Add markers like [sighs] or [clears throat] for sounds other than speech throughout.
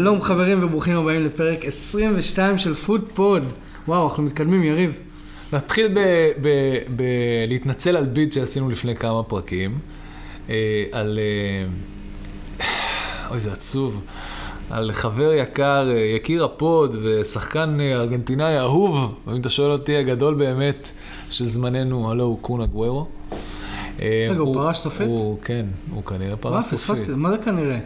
שלום חברים וברוכים הבאים לפרק 22 של פוד פוד. וואו, אנחנו מתקדמים, יריב. נתחיל בלהתנצל על ביט שעשינו לפני כמה פרקים. אה, על... אה, [sighs] אוי, זה עצוב. על חבר יקר, אה, יקיר הפוד ושחקן ארגנטינאי אהוב, ואם אתה שואל אותי, הגדול באמת של זמננו, הלוא הוא קון אגוארו. רגע, הוא פרש סופית? הוא, כן, הוא כנראה פרש סופית. מה זה כנראה?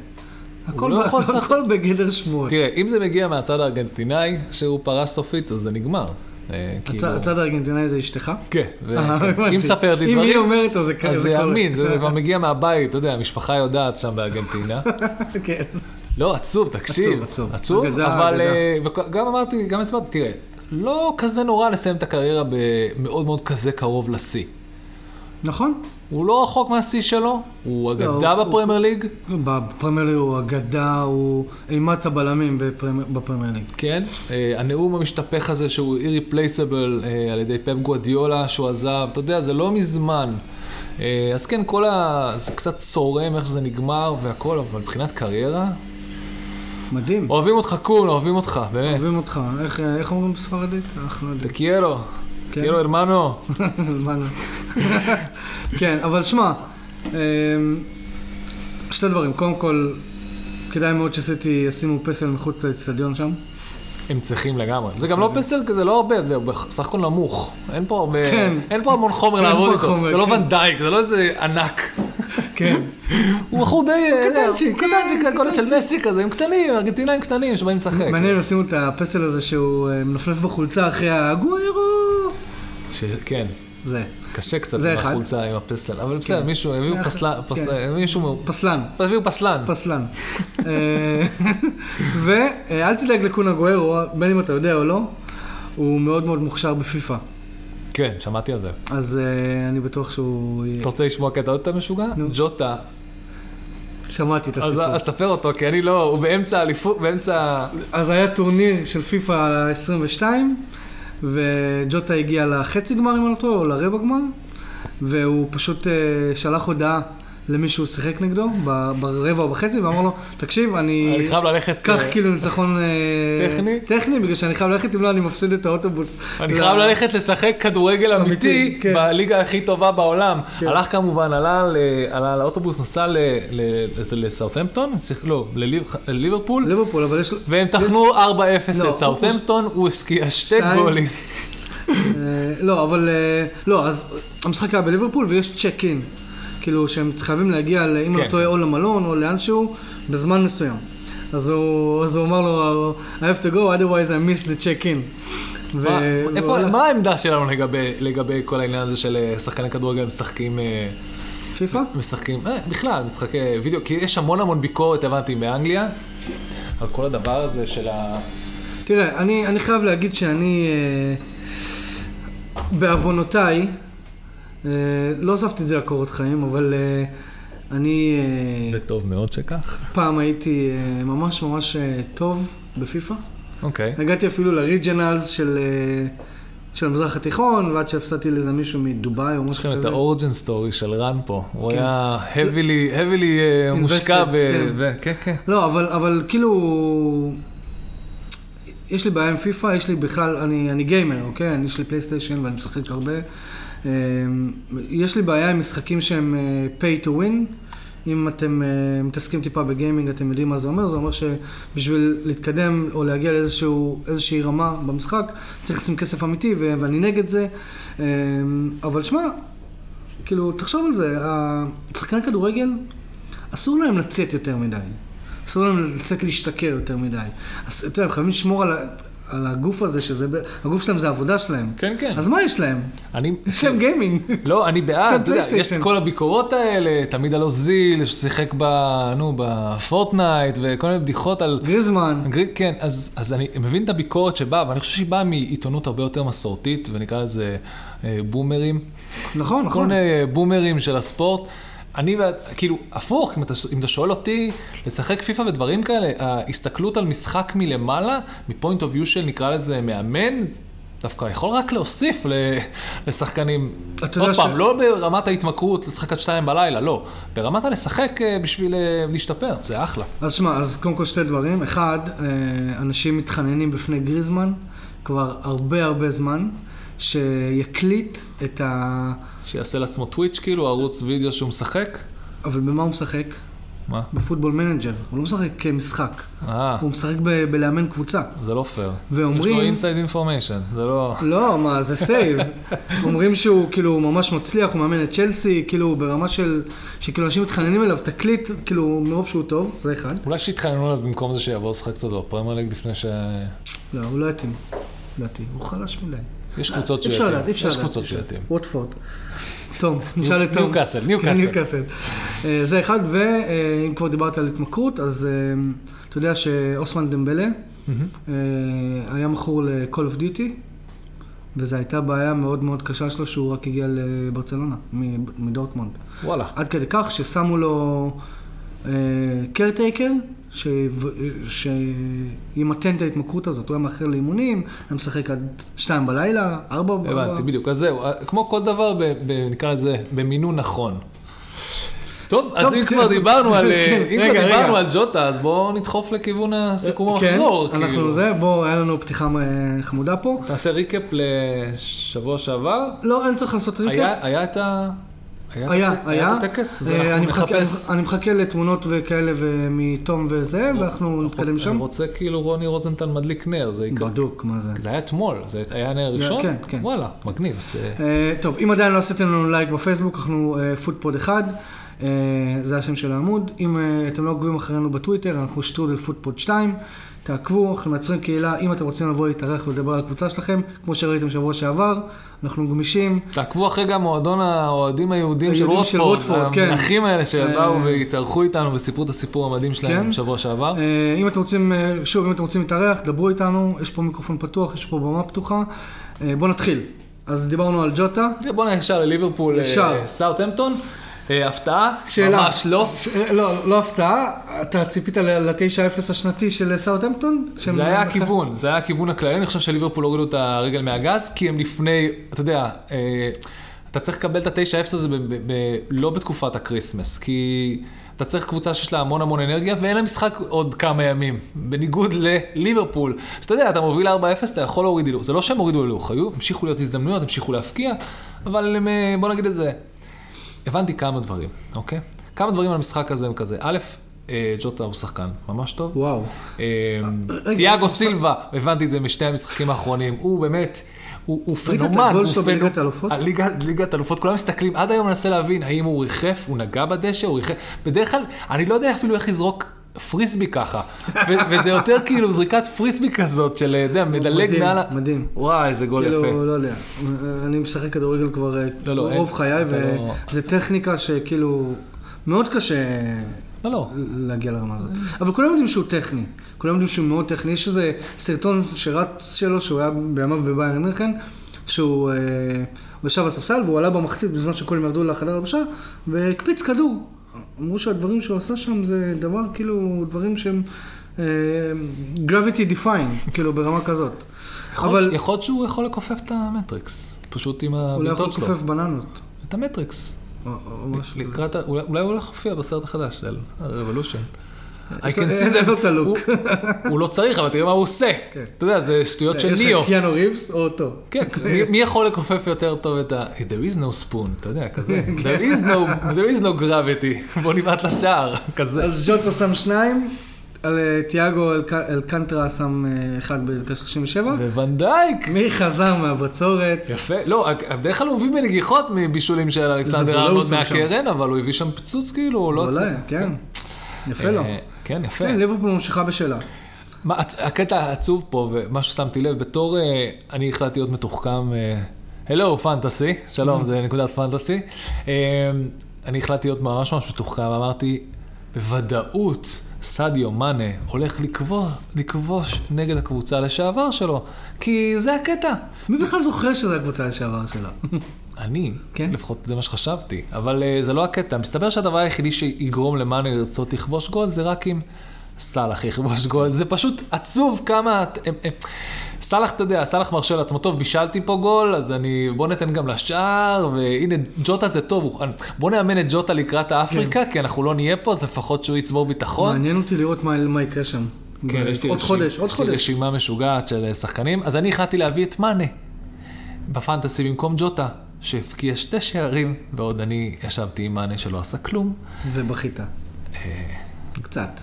הכל, לא. יכול לשחק. הכל בגדר שמועות. תראה, אם זה מגיע מהצד הארגנטינאי, שהוא פרש סופית, אז זה נגמר. אה. כאילו- הצד הארגנטינאי זה אשתך? כן, [laughs] אה, כן. היא מספרת לי אם היא דברים, אומרת, אז זה כ- אז זה. אמין, זה [laughs] כבר מגיע מהבית, אתה יודע, המשפחה יודעת שם בארגנטינה. [laughs] כן. לא, עצוב, תקשיב. עצוב, עצוב. עצוב, אבל. אה, וגם אמרתי, גם הסברתי, תראה, לא כזה נורא לסיים את הקריירה במאוד מאוד כזה קרוב לשיא. נכון? הוא לא רחוק מהשיא שלו, הוא אגדה הוא- בפרמייר ליג, בפרמייר ליג הוא אגדה, הוא אימת הבלמים בפרמ- בפרמייר ליג. כן? אה, הנאום המשתפך הזה שהוא irreplaceable אה, על ידי פפ גווארדיולה שהוא עזב, אתה יודע, זה לא מזמן. אה, אז כן, כל ה... זה קצת צורם איך שזה נגמר והכל, אבל מבחינת קריירה, מדהים. אוהבים אותך קון, אוהבים אותך, באמת. אוהבים אותך. איך- איך אומרים בספרדית? לא יודעים. תקיירו, כן. תקיירו הרמנו. [laughs] לא? כן, אבל שמע, אמ, שתי דברים. קודם כל, כדאי מאוד שסיטי ישימו פסל מחוץ לאצטדיון שם. הם צריכים לגמרי. זה גם לא פסל, כי זה לא הרבה, זה בסך הכל נמוך. אין פה הרבה, כן. אין פה המון חומר לעבוד איתו. זה לא כן. ונדייק, זה לא איזה ענק. כן. [laughs] הוא בחור די, אה, קטנצ'יק, הוא קטנצ'יק, כן, הגודל של מסי כזה, הם קטנים, ארגנטינאים קטנים שבאים לשחק. מעניין אם ישימו את הפסל הזה שהוא אה, מנפנף בחולצה אחרי הגווירו. ש- כן, זה. קשה קצת זה עם אחד. החולצה, עם הפסל, אבל בסדר, מישהו, הביאו כן. פסלן, פס- כן. מישהו, פסלן. הביאו פסלן. פסלן. אה, [laughs] ואל תדאג לקונה גוארו, בין אם אתה יודע או לא, הוא מאוד מאוד מוכשר בפיפא. כן, שמעתי על זה. אז אה, אני בטוח שהוא... אתה רוצה לשמוע קטע עוד יותר משוגע? נו. ג'וטה. שמעתי את הסיפור. אז תספר אותו, כי אני לא, הוא באמצע האליפות, באמצע... אז היה טורניר של פיפא 22, וג'וטה הגיע לחצי גמר אם אני לא טועה, או לרבע גמר, והוא פשוט אה, שלח הודעה למי שהוא שיחק נגדו, ברבע או בחצי, ואמר לו, תקשיב, אני... אני חייב ללכת... קח אה, כאילו ניצחון אה, טכני? טכני, בגלל שאני חייב ללכת, אם לא אני מפסיד את האוטובוס. אני חייב ללכת לשחק כדורגל אמיתי, כן. בליגה הכי טובה בעולם. כן. הלך כמובן, עלה לאוטובוס, נסע ל- ל- לזה לסאות'המפטון, שיח- לא, לליב- לליברפול, ליברפול, אבל יש. והם טחנו 4-0 לא, את סאות'המפטון, הוא הבקיע שתי. גולים. אה, לא, אבל... לא, אז המשחק היה בליברפול ויש צ'ק אין. כאילו שהם חייבים להגיע, אם כן. אני טועה, או למלון או לאנשהו, בזמן מסוים. אז הוא, אז הוא אמר לו, I have to go, otherwise I miss the check in. ו- איפה- הלך- מה העמדה שלנו לגבי- לגבי כל העניין הזה של אה, שחקני כדורגל משחקים... אה, פיפא? משחקים, אה, בכלל, משחקי וידאו, כי יש המון המון ביקורת, הבנתי, באנגליה, על כל הדבר הזה של ה... תראה, אני, אני חייב להגיד שאני, אה, בעוונותיי, לא הוספתי את זה לקורות חיים, אבל אה, אני אה, וטוב מאוד שכך. פעם הייתי אה, ממש ממש אה, טוב בפיפא. אוקיי. הגעתי אפילו לריג'נלס של, אה, של המזרח התיכון, ועד שהפסדתי לאיזה מישהו מדובאי או יש משהו לכם את כזה. ה origin story של רן פה. הוא כן. היה heavily, heavily אה, מושקע ב... כן. ב- כן, כן. לא, אבל, אבל כאילו... יש לי בעיה עם פיפא, יש לי בכלל, אני, אני גיימר, אוקיי? אני, יש לי פלייסטיישן ואני משחק הרבה. אה, יש לי בעיה עם משחקים שהם אה, pay to win. אם אתם אה, מתעסקים טיפה בגיימינג, אתם יודעים מה זה אומר. זה אומר שבשביל להתקדם או להגיע לאיזושהי רמה במשחק, צריך לשים כסף אמיתי, ואני נגד זה. אה, אבל שמע, כאילו, תחשוב על זה, השחקני כדורגל, אסור להם לצאת יותר מדי. אסור להם לצאת להשתכר יותר מדי. אז אתה יודע, הם חייבים לשמור על, ה- על הגוף הזה, שזה, הגוף שלהם זה העבודה שלהם. כן, כן. אז מה יש להם? אני... יש להם גיימינג. לא, אני בעד, אתה יודע, יש את. כל הביקורות האלה, תמיד על אוזיל, ששיחק ב... נו, בפורטנייט, וכל מיני בדיחות על... גריזמן. גרי- כן, אז, אז אני מבין את הביקורת שבאה, ואני חושב שהיא באה מעיתונות הרבה יותר מסורתית, ונקרא לזה אה, בומרים. נכון, כל נכון. מיני בומרים של הספורט. אני, כאילו, הפוך, אם אתה, אם אתה שואל אותי, לשחק פיפא ודברים כאלה, ההסתכלות על משחק מלמעלה, מפוינט אוף יו של נקרא לזה מאמן, דווקא יכול רק להוסיף ל- לשחקנים. עוד פעם, ש- לא ברמת ההתמכרות לשחק עד שתיים בלילה, לא. ברמת הלשחק אה, בשביל אה, להשתפר, זה אחלה. אז שמע, אז קודם כל שתי דברים. אחד, אה, אנשים מתחננים בפני גריזמן כבר הרבה הרבה זמן, שיקליט את ה... שיעשה לעצמו טוויץ', כאילו, ערוץ וידאו שהוא משחק. אבל במה הוא משחק? מה? בפוטבול מנג'ר. הוא לא משחק כמשחק. אה, הוא משחק ב- בלאמן קבוצה. זה לא פייר. ואומרים- יש לו inside information, זה לא... לא, מה, זה save. אומרים שהוא כאילו ממש מצליח, הוא מאמן את צ'לסי, כאילו ברמה של... שכאילו אנשים מתחננים אליו, תקליט, כאילו מרוב שהוא טוב, זה אחד. אולי שיתחננו עליו במקום זה שיבוא לשחק קצת בפרמייר ליג לפני ש... לא, הוא לא יתאים. לדעתי, הוא חלש מדי. יש קבוצות אי אפשר. לדעת, אפשר יש לדעת. קבוצות שיתאים. ווטפורד. טוב, נשאל את תום. ניוקאסל, ניוקאסל. אה, זה אחד, ואם כבר דיברת על התמכרות, אז אה, אתה יודע שאוסמן דמבלה. אה, היה מכור ל-call of duty, וזו הייתה בעיה מאוד מאוד קשה שלו שהוא רק הגיע לברצלונה, מדורטמונד. וואלה. עד כדי כך ששמו לו caretaker, שימתן את ההתמכרות הזאת. הוא היה מאחר לאימונים, היה משחק עד שתיים בלילה, ארבע בלילה. הבנתי, בדיוק. אז זהו, כמו כל דבר, ב- ב- נקרא לזה, במינון נכון. טוב, אז אם כן. כבר דיברנו על, [laughs] אה, כן, אם רגע, כבר רגע. דיברנו על ג'וטה, אז בואו נדחוף לכיוון הסיכום המחזור. כן, אנחנו כאילו. זה, בוא, היה לנו פתיחה אה, חמודה פה. תעשה recap לשבוע שעבר. לא, אין צריך לעשות recap. היה את ה... היה, את ה- היה. את הטקס, אז אה, אנחנו אני נחפש. אני מחכה לתמונות וכאלה מתום וזה, ואנחנו נתקדם אני שם. רוצה כאילו רוני רוזנטל מדליק נר, זה יקרה. בדוק, מה זה. זה היה אתמול, זה היה נר ראשון? כן, כן. וואלה, מגניב. אה, אה, טוב, אם עדיין לא עשיתם לנו לייק בפייסבוק, אנחנו פודפוד אחד, אה, זה השם של העמוד. אם אה, אתם לא עוקבים אחרינו בטוויטר, אנחנו שטרודל פודפוד 2. תעקבו, אנחנו מייצרים קהילה, אם אתם רוצים לבוא להתארח ולדבר על הקבוצה שלכם, כמו שראיתם שבוע שעבר, אנחנו גמישים. תעקבו אחרי גם מועדון האוהדים היהודים של רוטפורד, כן. המלכים האלה שבאו אה, והתארחו איתנו וסיפרו את הסיפור המדהים שלהם כן. בשבוע שעבר. אה, אם אתם רוצים, אה, שוב, אם אתם רוצים להתארח, דברו איתנו, יש פה מיקרופון פתוח, יש פה במה פתוחה. בואו נתחיל. אז דיברנו על ג'וטה. זה בוא נשאר לליברפול. סאוטהמפטון. הפתעה? שאלה. ממש לא. ש... לא, לא הפתעה, אתה ציפית ל-9-0 השנתי של סאוטהמפטון? זה היה הכיוון, זה היה הכיוון הכללי, אני חושב שליברפול הורידו את הרגל מהגז, כי הם לפני, אתה יודע, אה, אתה צריך לקבל את ה-9-0 הזה ב- ב- ב- לא בתקופת ה Christmas, כי אתה צריך קבוצה שיש לה המון המון אנרגיה, ואין לה משחק עוד כמה ימים, בניגוד לליברפול. שאתה יודע, אתה מוביל 4-0, אתה יכול להוריד הילוך, זה לא שהם הורידו הילוך, היו, המשיכו להיות הזדמנויות, המשיכו להבקיע, אבל הם, אה, בוא נגיד את זה, הבנתי כמה דברים, אוקיי? כמה דברים על המשחק הזה הם כזה, א', אה, ג'וטה הוא שחקן ממש טוב. וואו. אה, תיאגו הוא- סילבה, הבנתי את זה משתי המשחקים האחרונים, הוא באמת, הוא פנומן. האלופות? הליגה- ליגת האלופות, כולם מסתכלים, עד היום מנסה להבין האם הוא ריחף, הוא נגע בדשא, הוא ריחף, בדרך כלל, אני לא יודע אפילו איך לזרוק פריסבי ככה, וזה יותר כאילו זריקת פריסבי כזאת, של, אתה יודע, מדלג מדהים, מעל ה... מדהים. וואי, איזה גול יפה. כאילו, לא יודע. אני משחק כדורגל כבר אה, לא, לא, רוב חיי, לא- וזו טכניקה שכאילו, מאוד קשה לא, לא. להגיע לרמה הזאת. אבל כולם יודעים שהוא טכני. כולם יודעים שהוא מאוד טכני. יש איזה סרטון שרץ שלו, שהוא היה בימיו בביירן מינכן, שהוא אה, ישב על הספסל והוא עלה במחצית בזמן שכולם ירדו לחדר הלבשה, והקפיץ כדור. אמרו שהדברים שהוא עשה שם זה דבר, כאילו, דברים שהם אה, gravity define, [laughs] כאילו, ברמה כזאת. יכול אבל להיות- יכול שהוא יכול לכופף את המטריקס, פשוט עם הוא לא יכול הבעיטות שלו. לכופף בננות. את המטריקס. או- או. לקראת, אולי אולי הוא הולך להופיע בסרט החדש של הרבולושן. I יש can see אין. לו את הלוק. הוא- לא צריך, אבל תראה מה הוא עושה. כן. אתה יודע, זה שטויות של יש ניאו. לך קיאנו ריבס או אותו? כן, [laughs] מי- יכול לכופף יותר טוב את ה... There is no spoon, אתה יודע, כזה. [laughs] כן. There is no- there is no gravity. [laughs] בוא נבעט לשער, כזה. אז ג'וטו שם שניים, על אה, תיאגו אל- אלקנטרה שם אה, אחד בדקה 37. וונדייק. מי חזר מהבצורת? יפה, לא, בדרך כלל הוא הביא בנגיחות מבישולים של אלכסנדר ארנולד מהקרן, אבל הוא הביא שם פיצוץ כאילו, הוא לא... צריך- כן. יפה לו. אה, כן, יפה. כן, ליברפול ממשיכה בשלה. מה, הקטע העצוב פה, ומה ששמתי לב, בתור, אה, אני החלטתי להיות מתוחכם, הלו, פנטסי, שלום, זה נקודת פנטסי. אה, אני החלטתי להיות ממש ממש מתוחכם, אמרתי, בוודאות סדיו מאנה הולך לקבוע, לכבוש נגד הקבוצה לשעבר שלו, כי זה הקטע. מי בכלל זוכר שזו הקבוצה לשעבר שלה? [laughs] אני, כן? לפחות זה מה שחשבתי, אבל uh, זה לא הקטע. מסתבר שהדבר היחידי שיגרום למאנה לרצות לכבוש גול זה רק אם סאלח יכבוש גול. זה פשוט עצוב כמה... הם, הם, סאלח, אתה יודע, סאלח מרשה לעצמו, טוב, בישלתי פה גול, אז אני, בוא ניתן גם לשאר, והנה, ג'וטה זה טוב, בוא נאמן את ג'וטה לקראת האפריקה, כי אנחנו לא נהיה פה, אז לפחות שהוא יצבור ביטחון. מעניין אותי לראות מה מה יקרה שם. כן, יש לי עוד רשימה- חודש, עוד יש לי חודש. רשימה משוגעת של אה, שחקנים, אז אני החלטתי להביא את מאנה בפנטסי במקום ג'וטה, שהבקיע שתי שערים, בעוד אני ישבתי עם מאנה שלא עשה כלום. ובכית. קצת.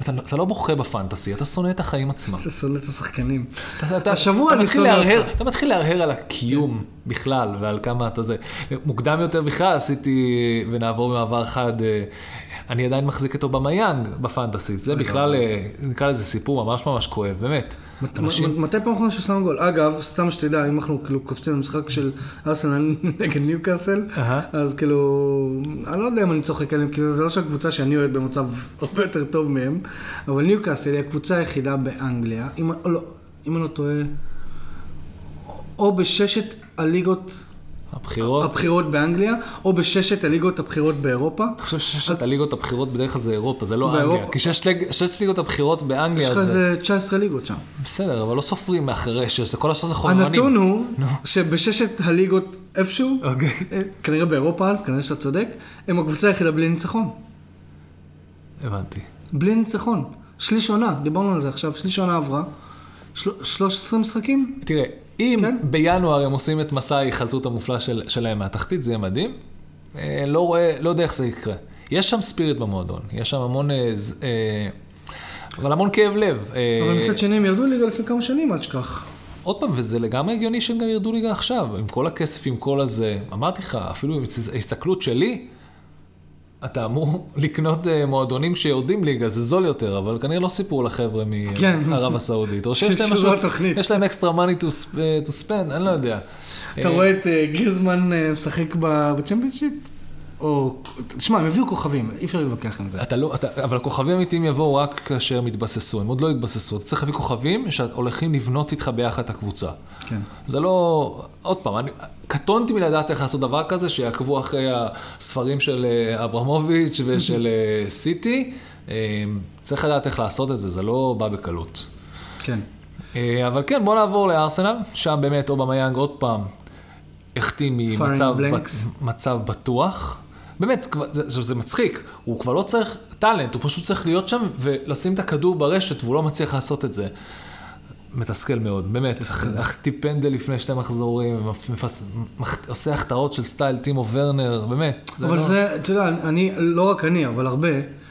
אתה, אתה לא בוכה בפנטסי, אתה שונא את החיים עצמם. אתה שונא את השחקנים. אתה, אתה, השבוע אתה אני שונא להרהר, אותך. אתה מתחיל להרהר על הקיום בכלל ועל כמה אתה זה. מוקדם יותר בכלל עשיתי, ונעבור במעבר חד, אה, אני עדיין מחזיק את אובמיאנג בפנטסי. זה בכלל, אה, נקרא לזה סיפור ממש ממש כואב, באמת. מתי פעם אחרונה שהוא שם גול? אגב, סתם שתדע, אם אנחנו כאילו קופצים למשחק של ארסנל [laughs] נגד ניוקאסל. אז כאילו, אני לא יודע אם אני צוחק עליהם, כי זה לא שהקבוצה שאני אוהד במצב [laughs] הרבה יותר טוב מהם, אבל ניוקאסל היא הקבוצה היחידה באנגליה, אם לא, אם אני לא טועה, או בששת הליגות הבחירות, הבכירות באנגליה, או בששת הליגות הבכירות באירופה. אני חושב ששת הליגות הבכירות בדרך כלל זה אירופה, זה לא באירופה. אנגליה. כי ששת ליג- ששת ליגות הבכירות יש באנגליה לך זה... איזה 19 ליגות שם. בסדר, אבל לא סופרים מאחרי שש, זה כל השאר זה חובבנים. הנתון הוא שבששת הליגות איפשהו, אוקיי. אה, כנראה באירופה אז, כנראה שאתה צודק, הם הקבוצה היחידה בלי ניצחון. הבנתי. בלי ניצחון. שליש עונה, דיברנו על זה עכשיו, שליש עונה עברה. של- 13 משחקים? תראה, אם כן. בינואר הם עושים את מסע ההיחלצות המופלא של, שלהם מהתחתית, זה יהיה מדהים. אה, לא רואה, לא יודע איך זה יקרה. יש שם ספיריט במועדון, יש שם המון, אה, אה, אבל המון כאב לב. אה, אבל מצד שני הם ירדו ליגה לפני כמה שנים, אל תשכח. עוד פעם, וזה לגמרי הגיוני שהם גם ירדו ליגה עכשיו, עם כל הכסף, עם כל הזה. אמרתי לך, אפילו עם ההסתכלות שלי, אתה אמור [laughs] לקנות אה, מועדונים שיורדים ליגה, זה זול יותר, אבל כנראה לא סיפרו לחבר'ה כן. מערב הסעודית. או [laughs] שיש להם משהו. יש להם אקסטרה money to sp- to spend, אני לא יודע. אתה אה, רואה את אה, אה, משחק ב- בצ'מפיונשיפ? או, תשמע, הם הביאו כוכבים, אי אפשר להתווכח עם זה. אתה לא, אתה, אבל כוכבים אמיתיים יבואו רק כאשר הם יתבססו, הם עוד לא יתבססו. אתה צריך להביא כוכבים שהולכים לבנות איתך ביחד את הקבוצה. כן. זה לא... עוד פעם, אני קטונתי מלדעת איך לעשות דבר כזה, שיעקבו אחרי הספרים של אה, אברמוביץ' ושל אה, סיטי. אה, צריך לדעת איך לעשות את זה, זה לא בא בקלות. כן. אה, אבל כן, בוא נעבור לארסנל, שם באמת אובמיאנג עוד פעם החטיא ממצב blanks. מצב בטוח. באמת, זה, זה, זה מצחיק, הוא כבר לא צריך talent, הוא פשוט צריך להיות שם ולשים את הכדור ברשת, והוא לא מצליח לעשות את זה. מתסכל מאוד, באמת. החטיא פנדל לפני שתי מחזורים, מפס... מח... עושה החטאות של style טימו ורנר, באמת. אבל לא... זה, אתה יודע, אני, לא רק אני, אבל הרבה,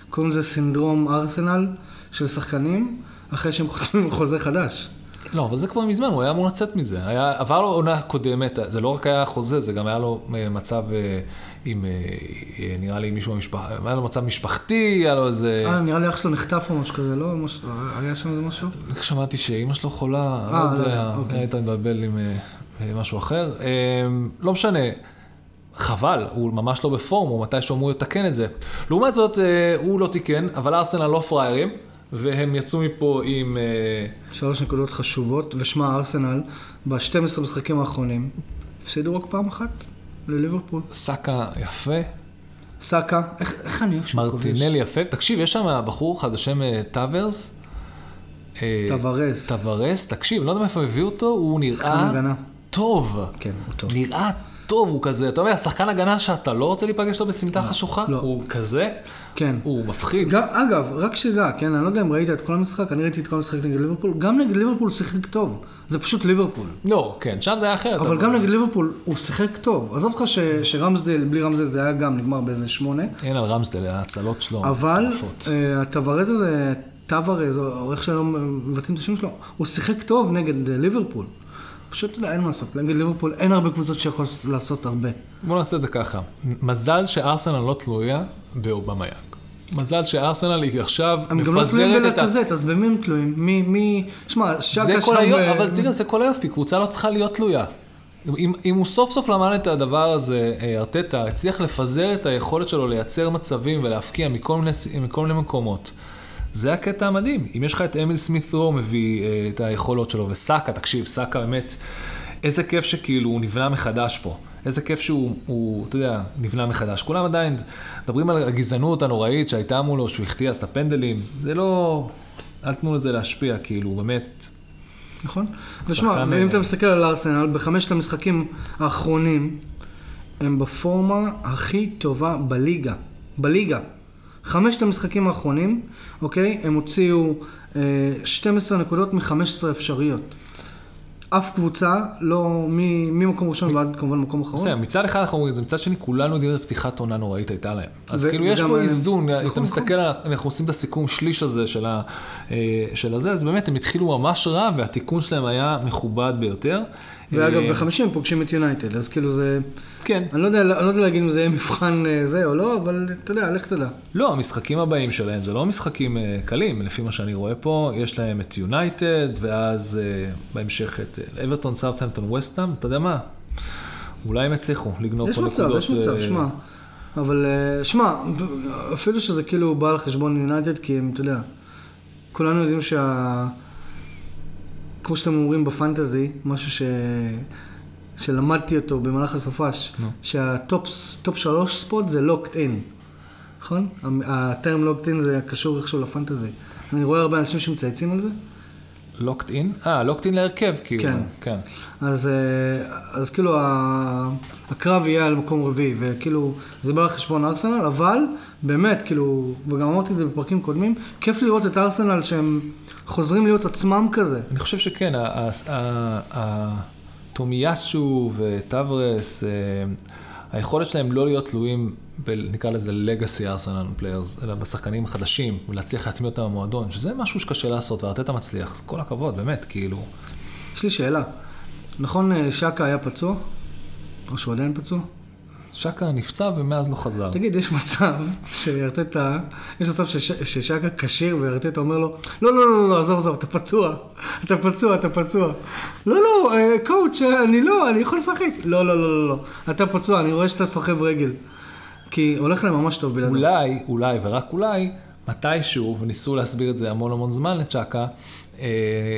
קוראים לזה סינדרום ארסנל של שחקנים, אחרי שהם חותמים חוזה חדש. לא, אבל זה כבר מזמן, הוא היה אמור לצאת מזה. היה, עבר לו עונה קודמת, זה לא רק היה חוזה, זה גם היה לו אה, מצב אה, עם, אה, אה, נראה לי מישהו במשפחה, היה לו מצב משפחתי, היה לו איזה... אה, נראה לי אח שלו נחטף או משהו כזה, לא? היה שם איזה משהו? שמעתי שאימא שלו חולה, לא לא, יודע, אוקיי. היית מבלבל עם משהו אחר. לא משנה, חבל, הוא ממש לא בפורם, הוא מתישהו אמור לתקן את זה. לעומת זאת, הוא לא תיקן, אבל ארסנל לא פראיירים, והם יצאו מפה עם... אה, שלוש נקודות חשובות, ושמע, ארסנל, ב-12 משחקים האחרונים, הפסידו רק פעם אחת לליברפול. סאקה יפה, סאקה, איך, איך אני אוהב שהוא כובש? מרטינלי יפה. תקשיב, יש שם בחור אחד בשם אה, טאברס. אה, טוורס. טוורס, תקשיב, לא יודע מאיפה הביאו אותו, הוא נראה. טוב. כן, הוא טוב. נראה טוב, הוא כזה, אתה יודע, שחקן הגנה שאתה לא רוצה להיפגש איתו בסמטה חשוכה, לא. הוא כזה, כן. הוא מפחיד. גם, אגב, רק שתדע, כן, אני לא יודע אם ראית את כל המשחק, אני ראיתי את כל המשחק נגד ליברפול, גם נגד ליברפול הוא שיחק טוב. זה פשוט ליברפול. לא, כן, שם זה היה אחרת. אבל גם נגד ליברפול הוא שיחק טוב. עזוב אותך ש- שרמסדל, בלי רמסדל זה היה גם נגמר באיזה שמונה. אין על רמסדל, ההצלות שלו. אבל. אה, הטוורז הזה, טוורז, או איך שלא מבטאים את השם שלו, הוא שיחק טוב נגד ליברפול. פשוט, יודע, אין מה לעשות. נגד ליברפול אין הרבה קבוצות שיכולות לעשות הרבה. בוא נעשה את זה ככה. מזל שארסנל לא תלויה באובמיאנג. מזל שארסנל היא עכשיו הם גם לא תלויים מפזרת את ה... בלקזט, אז במי הם תלויים? מי, מי... שמע, שקה שם... ו- אבל תראה, זה כל היופי, קבוצה לא צריכה להיות תלויה. אם, אם הוא סוף סוף למד את הדבר הזה, אה, ארטטה, הצליח לפזר את היכולת שלו לייצר מצבים ולהבקיע מכל מיני, ס- מכל מיני מקומות. זה הקטע המדהים. אם יש לך את אמיל סמית רו מביא אה, את היכולות שלו, וסאקה, תקשיב, סאקה באמת, איזה כיף שכאילו הוא נבנה מחדש פה. איזה כיף שהוא, הוא, אתה יודע, נבנה מחדש. כולם עדיין מדברים על הגזענות הנוראית שהייתה מולו, שהוא החטיא אז את הפנדלים. זה לא... אל תנו לזה להשפיע, כאילו, באמת, נכון? ושמע, שחקן, ואם אה, אתה מסתכל על ארסנל, בחמשת המשחקים האחרונים, הם בפורמה הכי טובה בליגה. בליגה. חמשת המשחקים האחרונים, אוקיי? הם הוציאו אה, 12 נקודות מ-15 אפשריות. אף קבוצה, לא מ- ממקום ראשון ועד כמובן מקום אחרון. בסדר, מצד אחד אנחנו אומרים את זה, מצד שני כולנו יודעים איזה פתיחת עונה נוראית הייתה להם. אז ו- כאילו יש פה איזון, אתה נכון, מסתכל, אנחנו עושים את הסיכום שליש הזה של ה- אה, של הזה, אז באמת הם התחילו ממש רע, והתיקון שלהם היה מכובד ביותר. ואגב, אה, בחמישים הם פוגשים את יונייטד, אז כאילו זה... כן. אני לא יודע, אני לא יודע להגיד אם זה יהיה מבחן אה, זה או לא, אבל אתה יודע, לך תדע. לא, המשחקים הבאים שלהם זה לא משחקים אה, קלים, לפי מה שאני רואה פה, יש להם את יונייטד, ואז אה, בהמשך את אברטון, סאות'המפטון, וסטאם, אתה יודע מה? אולי הם יצליחו לגנוב יש פה מצב, נקודות. יש מצב, אה, שמע. אבל שמע, אפילו שזה כאילו בא על חשבון יונייטד, כי הם, אתה יודע, כולנו יודעים שה... כמו שאתם אומרים בפנטזי, משהו ש... שלמדתי אותו במהלך הסופש, נו. שה top top שלוש spot זה locked in, נכון? ה term locked in זה קשור איכשהו לפנטזי. אני רואה הרבה אנשים שמצייצים על זה, locked in? אה, locked in להרכב, כאילו. כן. כן. אז, אה, אז כאילו הקרב יהיה על מקום רביעי, וכאילו זה בא על חשבון ארסנל, אבל באמת, כאילו, וגם אמרתי את זה בפרקים קודמים, כיף לראות את ארסנל שהם חוזרים להיות עצמם כזה. אני חושב שכן, ה- ה- ה- ה- טומיאצ'ו וטוורס, אה, היכולת שלהם לא להיות תלויים, ב- נקרא לזה legacy Arsenal players, אלא בשחקנים החדשים, ולהצליח להטמיע אותם במועדון, שזה משהו שקשה לעשות, וארטטה מצליח, כל הכבוד, באמת, כאילו. יש לי שאלה, נכון אה, שקה היה פצוע? או שהוא עדיין פצוע? שקה נפצע ומאז לא חזר. תגיד, יש מצב שארטטה, יש מצב שש- ששקה כשיר וארטטה אומר לו, לא, לא, לא, לא, עזוב, עזוב, אתה פצוע, אתה פצוע, אתה פצוע. לא, לא, אה, coach, אה, אני לא, אני יכול לשחק. לא, לא, לא, לא, לא, אתה פצוע, אני רואה שאתה סוחב רגל. כי הולך להם ממש טוב בלעדיו. אולי, אולי ורק אולי, מתישהו, וניסו להסביר את זה המון המון זמן לשקה, אה,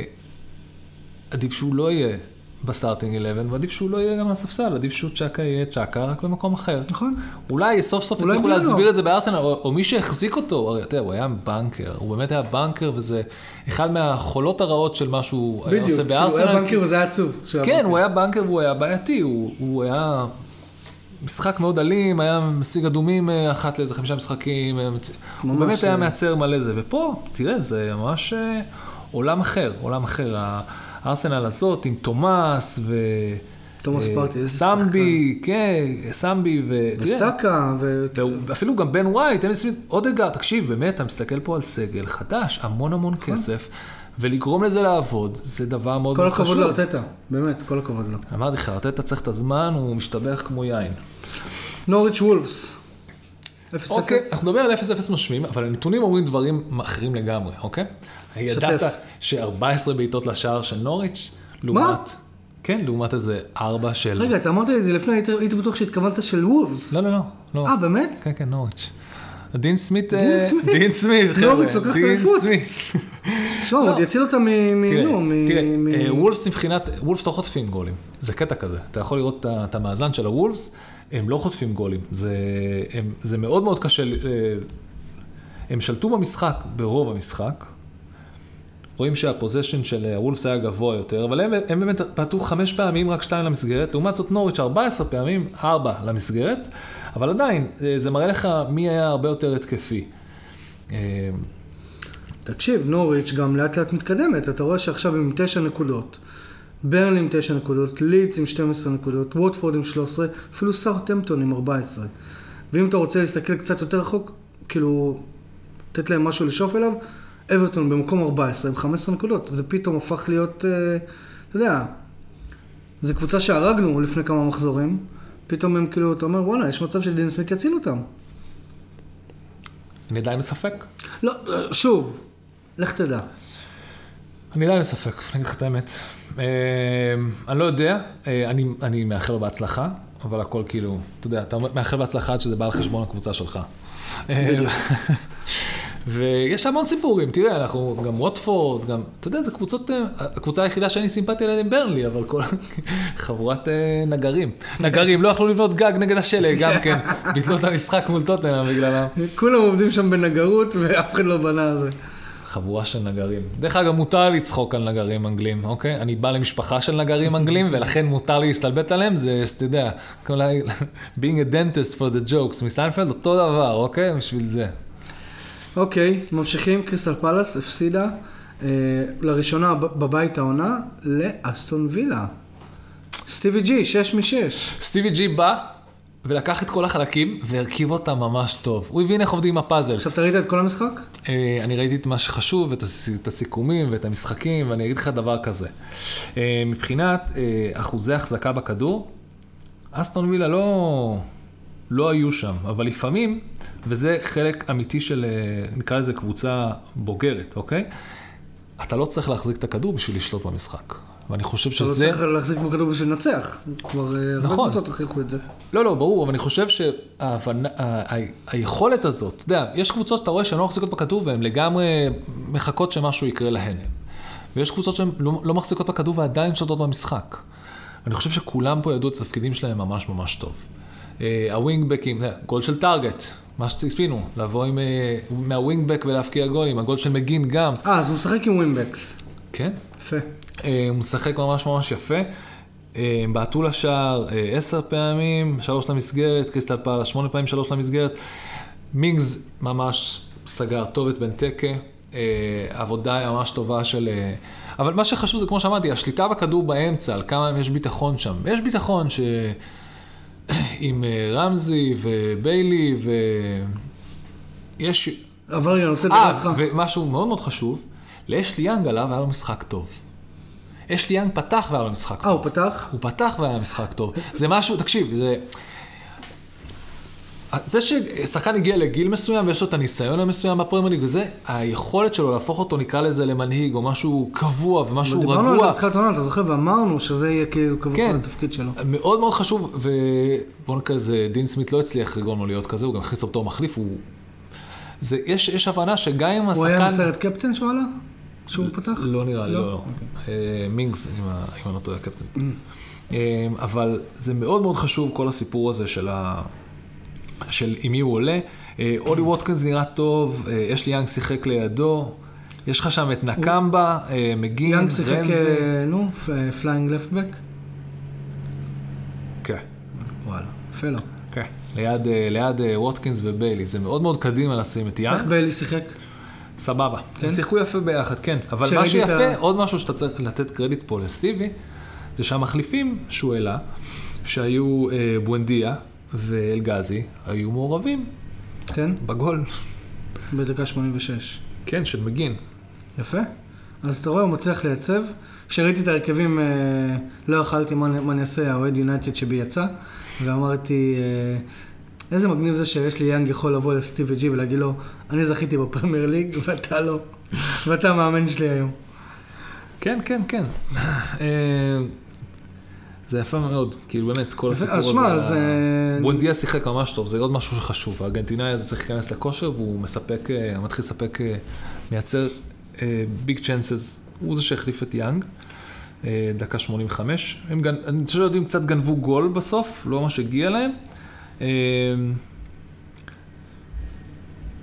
עדיף שהוא לא יהיה ב starting 11, ועדיף שהוא לא יהיה גם על הספסל, עדיף שהוא שקה יהיה שקה, רק במקום אחר. נכון? אולי סוף סוף אולי הצליחו בינואר. להסביר את זה בארסנל, או, או מי שהחזיק אותו, הרי אתה יודע, הוא היה banker, הוא באמת היה banker, וזה אחד מהחולות הרעות של מה שהוא היה בדיוק, עושה כאילו, הוא בארסנל. היה בנקר וזה היה עצוב. כן, בנקר. הוא היה בנקר והוא היה בעייתי, הוא, הוא היה משחק מאוד אלים, היה משיג אדומים אה, אחת לאיזה חמישה משחקים, אה, הוא באמת היה אה, מייצר מלא זה, ופה, תראה, זה ממש עולם אחר, עולם אחר. הארסנל הזאת עם תומאס ו... תומאס אה, פרטי, איזה סמבי, כן, סמבי, ותראה, וסאקה, ו... ואפילו גם בן ווייט, דניס סמית, אודגר, תקשיב, באמת, אתה מסתכל פה על סגל חדש, המון המון כסף, ולגרום לזה לעבוד, זה דבר מאוד כל מאוד הכבוד חשוב. לארטטה, באמת, כל הכבוד לו. אמרתי לך, ארטטה צריך את הזמן, הוא משתבח כמו יין. נוריץ' וולפס. 0-0. אוקיי, אנחנו נדבר על 0-0 משמים, אבל הנתונים אומרים דברים אחרים לגמרי, אוקיי? ידעת ש-14 בעיטות לשער של נוריץ', לעומת... כן, לעומת איזה 4 של... רגע, אתה אמרת את זה לפני, הייתי- בטוח שהתכוונת של וולפס. לא, לא, לא. לא. אה, באמת? כן, כן, נוריץ'. דין סמית, דין אה, סמית. דין סמית, חבר'ה, נוריץ' לוקח את דין האליפות. סמית. שמע, הוא לא. עוד יציל אותה מ... תראה, אה, וולפס מבחינת, וולפס לא חוטפים גולים, זה קטע כזה, אתה יכול לראות את המאזן של הוולפס, הם לא חוטפים גולים, זה, מאוד מאוד קשה, אה, הם שלטו במשחק ברוב המשחק, רואים שהפוזיישן של אה, הוולפס היה גבוה יותר, אבל הם, הם באמת בעטו חמש פעמים, רק שתיים למסגרת, לעומת זאת נוריץ' 14 פעמים, ארבע למסגרת, אבל עדיין, אה, זה מראה לך מי היה הרבה יותר התקפי. אה, תקשיב, נוריץ' גם לאט לאט מתקדמת, אתה רואה שעכשיו עם 9 נקודות. ברלי עם 9 נקודות, לידס עם 12 נקודות, ווטפורד עם 13, אפילו סאוטהמפטון עם 14. ואם אתה רוצה להסתכל קצת יותר רחוק, כאילו, לתת להם משהו לשאוף אליו, אברטון במקום 14 עם 15 נקודות. זה פתאום הפך להיות, אה, אתה יודע, זו קבוצה שהרגנו לפני כמה מחזורים, פתאום הם כאילו, אתה אומר, וואלה, יש מצב שדין סמית יציל אותם. אני עדיין בספק. לא, אה, שוב, לך תדע. אני עדיין בספק, אני אגיד לך את האמת. אה, אני לא יודע, אה, אני, אני מאחל לו בהצלחה, אבל הכל כאילו, אתה יודע, אתה מאחל בהצלחה עד שזה בא על חשבון הקבוצה שלך. [laughs] ויש המון סיפורים, תראה, אנחנו גם רוטפורד, גם, אתה יודע, זה קבוצות, אה, הקבוצה היחידה שאני סימפטי עליה עם ברנלי, אבל כל, [laughs] חבורת אה, נגרים. נגרים, לא יכלו לבנות גג נגד השלג, גם כן, [laughs] ביטלו את המשחק מול טוטנאם בגללם. כולם עובדים שם בנגרות ואף אחד לא בנה על זה. חבורה של נגרים. דרך אגב, מותר לצחוק על נגרים אנגלים, אוקיי? אני בא למשפחה של נגרים אנגלים, ולכן מותר לי להסתלבט עליהם, זה, אתה יודע, [laughs] being a dentist for the jokes מסיינפלד, אותו דבר, אוקיי? בשביל זה. אוקיי, ממשיכים, קריסטל פלאס הפסידה אה, לראשונה בבית העונה לאסטון וילה. סטיבי ג'י, 6 מ-6. סטיבי ג'י בא ולקח את כל החלקים והרכיב אותם ממש טוב. הוא הבין איך עובדים עם הפאזל. עכשיו, אתה ראית את כל המשחק? אה, אני ראיתי את מה שחשוב, את הס- את הסיכומים ואת המשחקים, ואני אגיד לך דבר כזה. אה, מבחינת אה, אחוזי החזקה בכדור, אסטון וילה לא, לא היו שם, אבל לפעמים, וזה חלק אמיתי של, אה, נקרא לזה קבוצה בוגרת, אוקיי? אתה לא צריך להחזיק את הכדור בשביל לשלוט במשחק. ואני חושב אתה לא שזה... צריך להחזיק בכדור בשביל לנצח. כבר אה, הרבה נכון. קבוצות הוכיחו את זה. לא, לא, ברור, אבל אני חושב שהיכולת הזאת, אתה יודע, יש קבוצות שאתה רואה שהן לא מחזיקות בכדור והן לגמרי מחכות שמשהו יקרה להן. ויש קבוצות שהן לא, לא מחזיקות בכדור ועדיין שולטות במשחק. אני חושב שכולם פה ידעו את התפקידים שלהם ממש ממש טוב. אה, הווינגבקים, גול של טארגט, מה שציפינו, לבוא עם, אה, מה wingback ולהבקיע גולים, הגול של מגין גם, אה, אז הוא משחק עם wingbacks. כן? יפה. אה, הוא משחק ממש ממש יפה. אה, בעטו לשער עשר פעמים, שלוש למסגרת, קריסטל פאלאס שמונה פעמים, שלוש למסגרת. מינגס ממש סגר טוב את בנטקה, אה, עבודה ממש טובה של... אבל מה שחשוב זה, כמו שאמרתי, השליטה בכדור באמצע, על כמה יש ביטחון שם. יש ביטחון ש... עם אה, רמזי וביילי ו... יש... אבל רגע, אני רוצה לדבר אה, איתך. ומשהו מאוד מאוד חשוב, לאשלי יאנג עליו היה לו משחק טוב. אשלי יאנג פתח והיה לו משחק אה, טוב. הוא פתח? הוא פתח והיה משחק טוב. זה משהו, תקשיב, זה... זה ששחקן הגיע לגיל מסוים ויש לו את הניסיון המסוים בפרמייר ליג וזה, היכולת שלו להפוך אותו נקרא לזה למנהיג או משהו קבוע ומשהו דיברנו על זה רגוע, בתחילת העונה, אתה זוכר? ואמרנו שזה יהיה כאילו קבוע כן. לתפקיד שלו. מאוד מאוד חשוב, ובוא נקרא לזה, דין סמית לא הצליח לגרום לו להיות כזה, הוא גם הכניס אותו בתור מחליף, הוא... זה, יש, יש הבנה שגם אם הוא היה השחקן... בסרט קפטן שהוא עלה? שהוא פתח? לא נראה לי, לא? לא. לא. אה, מינגס, אם אני לא טועה, הקפטן. אה, אבל זה מאוד מאוד חשוב, כל הסיפור הזה של ה... של עם מי הוא עולה. אה, אולי ווטקינס נראה טוב, אה, אשלי יאנג שיחק לידו, יש לך שם את נקמבה, אה, מגין, יאנג שיחק, רמזי. נו, playing left back? כן, וואלה, יפה לו. כן. ליד, ליד ווטקינס וביילי, זה מאוד מאוד קדימה לשים את איך יאנג. ביילי שיחק? סבבה. כן? הם שיחקו יפה ביחד, כן. אבל מה שיפה, ה- עוד משהו שאתה צריך לתת קרדיט פה לסטיבי, זה שהמחליפים שהוא העלה, שהיו אה, בואנדיה ואלגזי, היו מעורבים כן? בגול. בדקה 86. כן, של מגין. יפה. אז אתה רואה, הוא מצליח לייצב. כשראיתי את ההרכבים, אה, לא יכלתי מה מה אני אעשה, האוהד יונייטד שבי יצא, ואמרתי, אה, איזה מגניב זה שיש לי יאנג יכול לבוא לסטיבי ג'י ולהגיד לו, אני זכיתי בפרמייר ליג [laughs] ואתה לא, ואתה המאמן שלי היום. כן, כן, כן. זה יפה מאוד, כאילו באמת, כל הסיפור הזה. שמע, ה- אז... אה, בואנדיה שיחק ממש טוב, זה עוד משהו שחשוב. הארגנטינאי הזה צריך להיכנס לכושר והוא מספק, אה, מתחיל לספק, אה, מייצר ביג צ'אנסס. הוא זה שהחליף את יאנג, אה, דקה 85. הם גנ... אני חושב שהם קצת גנבו גול בסוף, לא ממש הגיע להם. אה,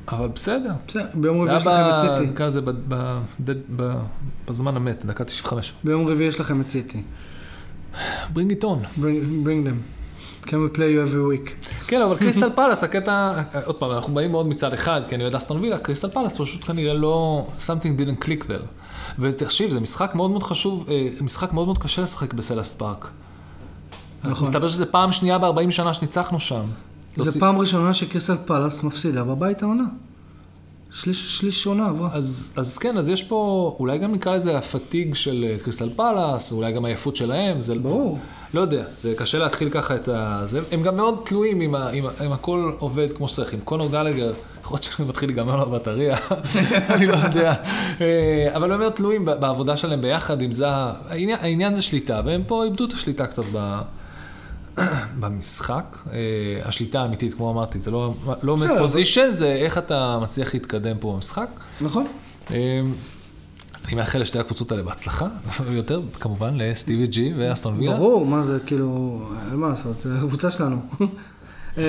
אבל בסדר. בסדר, ביום זה רביעי היה יש לכם את סיטי. ב- ב- בזמן המת, דקה 95. ביום רביעי יש לכם את סיטי. Bring it on. Bring bring them. Can we play you every week? כן, אבל [laughs] קריסטל פלאס, הקטע, עוד פעם, אנחנו באים מאוד מצד אחד, כי אני אוהד אסטון וילה, קריסטל פלאס פשוט כנראה לא, something didn't click there. ותקשיב, זה משחק מאוד מאוד חשוב, אה, משחק מאוד מאוד קשה לשחק בסלהרסט פארק. נכון. מסתבר שזה פעם שנייה ב-40 שנה שניצחנו שם. זו להוציא- פעם ראשונה שקריסטל פלאס מפסידה בבית העונה. שליש שליש עונה עברה. אז, אז כן, אז יש פה, אולי גם נקרא לזה ה fatigue של אה, קריסטל פלאס, אולי גם העייפות שלהם, זה ברור. לא יודע, זה קשה להתחיל ככה את ה... זה, הם גם מאוד תלויים אם, ה- אם, אם הכל עובד כמו שצריך. עם קונור גלגר, יכול להיות שמתחיל להיגמר לו הבטריה, [laughs] אני לא יודע. אה, אבל הם מאוד תלויים בעבודה שלהם ביחד, אם זה... העניין, העניין זה שליטה, והם פה איבדו את השליטה קצת ב... [clears throat] במשחק. אה, השליטה האמיתית, כמו אמרתי, זה לא, לא בסדר, פוזיישן, זה איך אתה מצליח להתקדם פה במשחק. נכון. אה, אני מאחל לשתי הקבוצות האלה בהצלחה, יותר כמובן לסטיבי ג'י ואסטון וילה. ברור, מה זה, כאילו, אין מה לעשות, זה הקבוצה שלנו. אמ,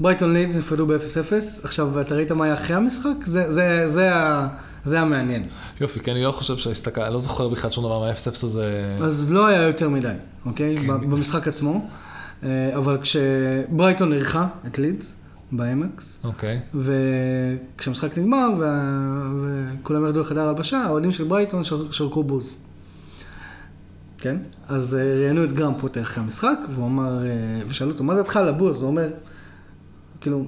ברייטון לידס נפרדו ב-0-0. עכשיו, אתה ראית מה היה אחרי המשחק? זה, זה, זה, ה- זה היה מעניין. יופי, כי אני לא חושב שהסתכל, אני לא זוכר בכלל שום דבר מה-0-0 הזה. אז לא היה יותר מדי, אוקיי? ב- במשחק עצמו. אה, אבל כשברייטון אירחה את לידס באמקס, אוקיי. וכשהמשחק נגמר וה- וכולם ירדו לחדר הלבשה, האוהדים של ברייטון שר- שרקו בוז. כן? אז אה, ראיינו את גרם פוטר אחרי המשחק, והוא אמר, אה, ושאלו אותו, מה דעתך על הבוז? הוא אומר, כאילו,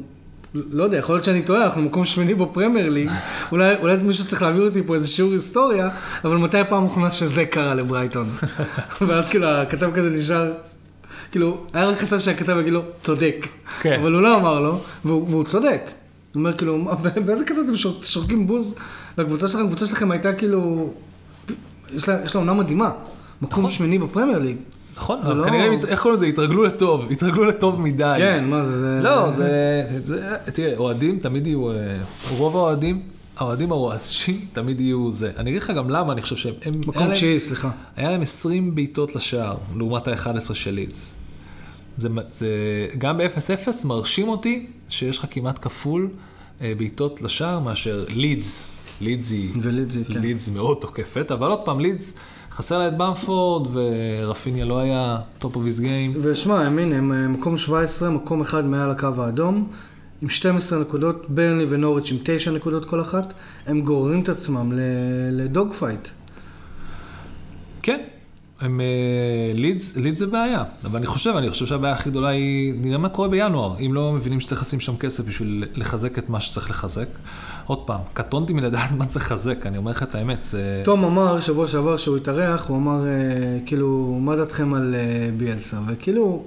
לא יודע, יכול להיות שאני טועה, אנחנו מקום שמיני בפרמייר ליג, אולי, אולי מישהו צריך להעביר אותי פה איזה שיעור היסטוריה, אבל מתי הפעם האחרונה שזה קרה לברייטון? [laughs] ואז כאילו הכתב כזה נשאר, כאילו, היה רק חסר שהכתב יגיד לו, צודק. כן. אבל הוא לא אמר לו, והוא, והוא צודק. הוא אומר כאילו, "מה, באיזה קטע אתם שור- שורקים בוז לקבוצה שלכם? הקבוצה שלכם הייתה כאילו, יש לה, יש לה עונה מדהימה. מקום נכון. שמיני בפרמייר ליג. נכון, אבל לא- כנראה, איך קוראים לזה? התרגלו לטוב, [laughs] התרגלו לטוב מדי. כן, מה זה, זה... לא, זה, זה, תראה, אוהדים תמיד יהיו, אה, רוב האוהדים, האוהדים הרועשים תמיד יהיו זה. אני אגיד לך גם למה, אני חושב שהם, מקום תשיעי, סליחה. היה להם 20 בעיטות לשער, לעומת ה-11 של לידס. זה, זה גם ב-0-0 מרשים אותי שיש לך כמעט כפול אה, בעיטות לשער מאשר לידס. לידס היא, ולידס היא, כן. לידס מאוד תוקפת, אבל עוד פעם, לידס, חסר לה את במפורד, ורפיניה לא היה top of his game. ושמע, הם הנה, הם אה, מקום 17, מקום אחד מעל הקו האדום, עם 12 נקודות, ברנלי ונוריץ' עם 9 נקודות כל אחת, הם גוררים את עצמם ל dogfight. כן, הם, אה, לידס, לידס זה בעיה, אבל אני חושב, אני חושב שהבעיה הכי גדולה היא, נראה מה קורה בינואר, אם לא מבינים שצריך לשים שם כסף בשביל לחזק את מה שצריך לחזק. עוד פעם, קטונתי מלדעת מה צריך לחזק, אני אומר לך את האמת, זה... תום אמר שבוע שעבר שהוא התארח, הוא אמר, אה, כאילו, מה דעתכם על אה, ביאלסה? וכאילו,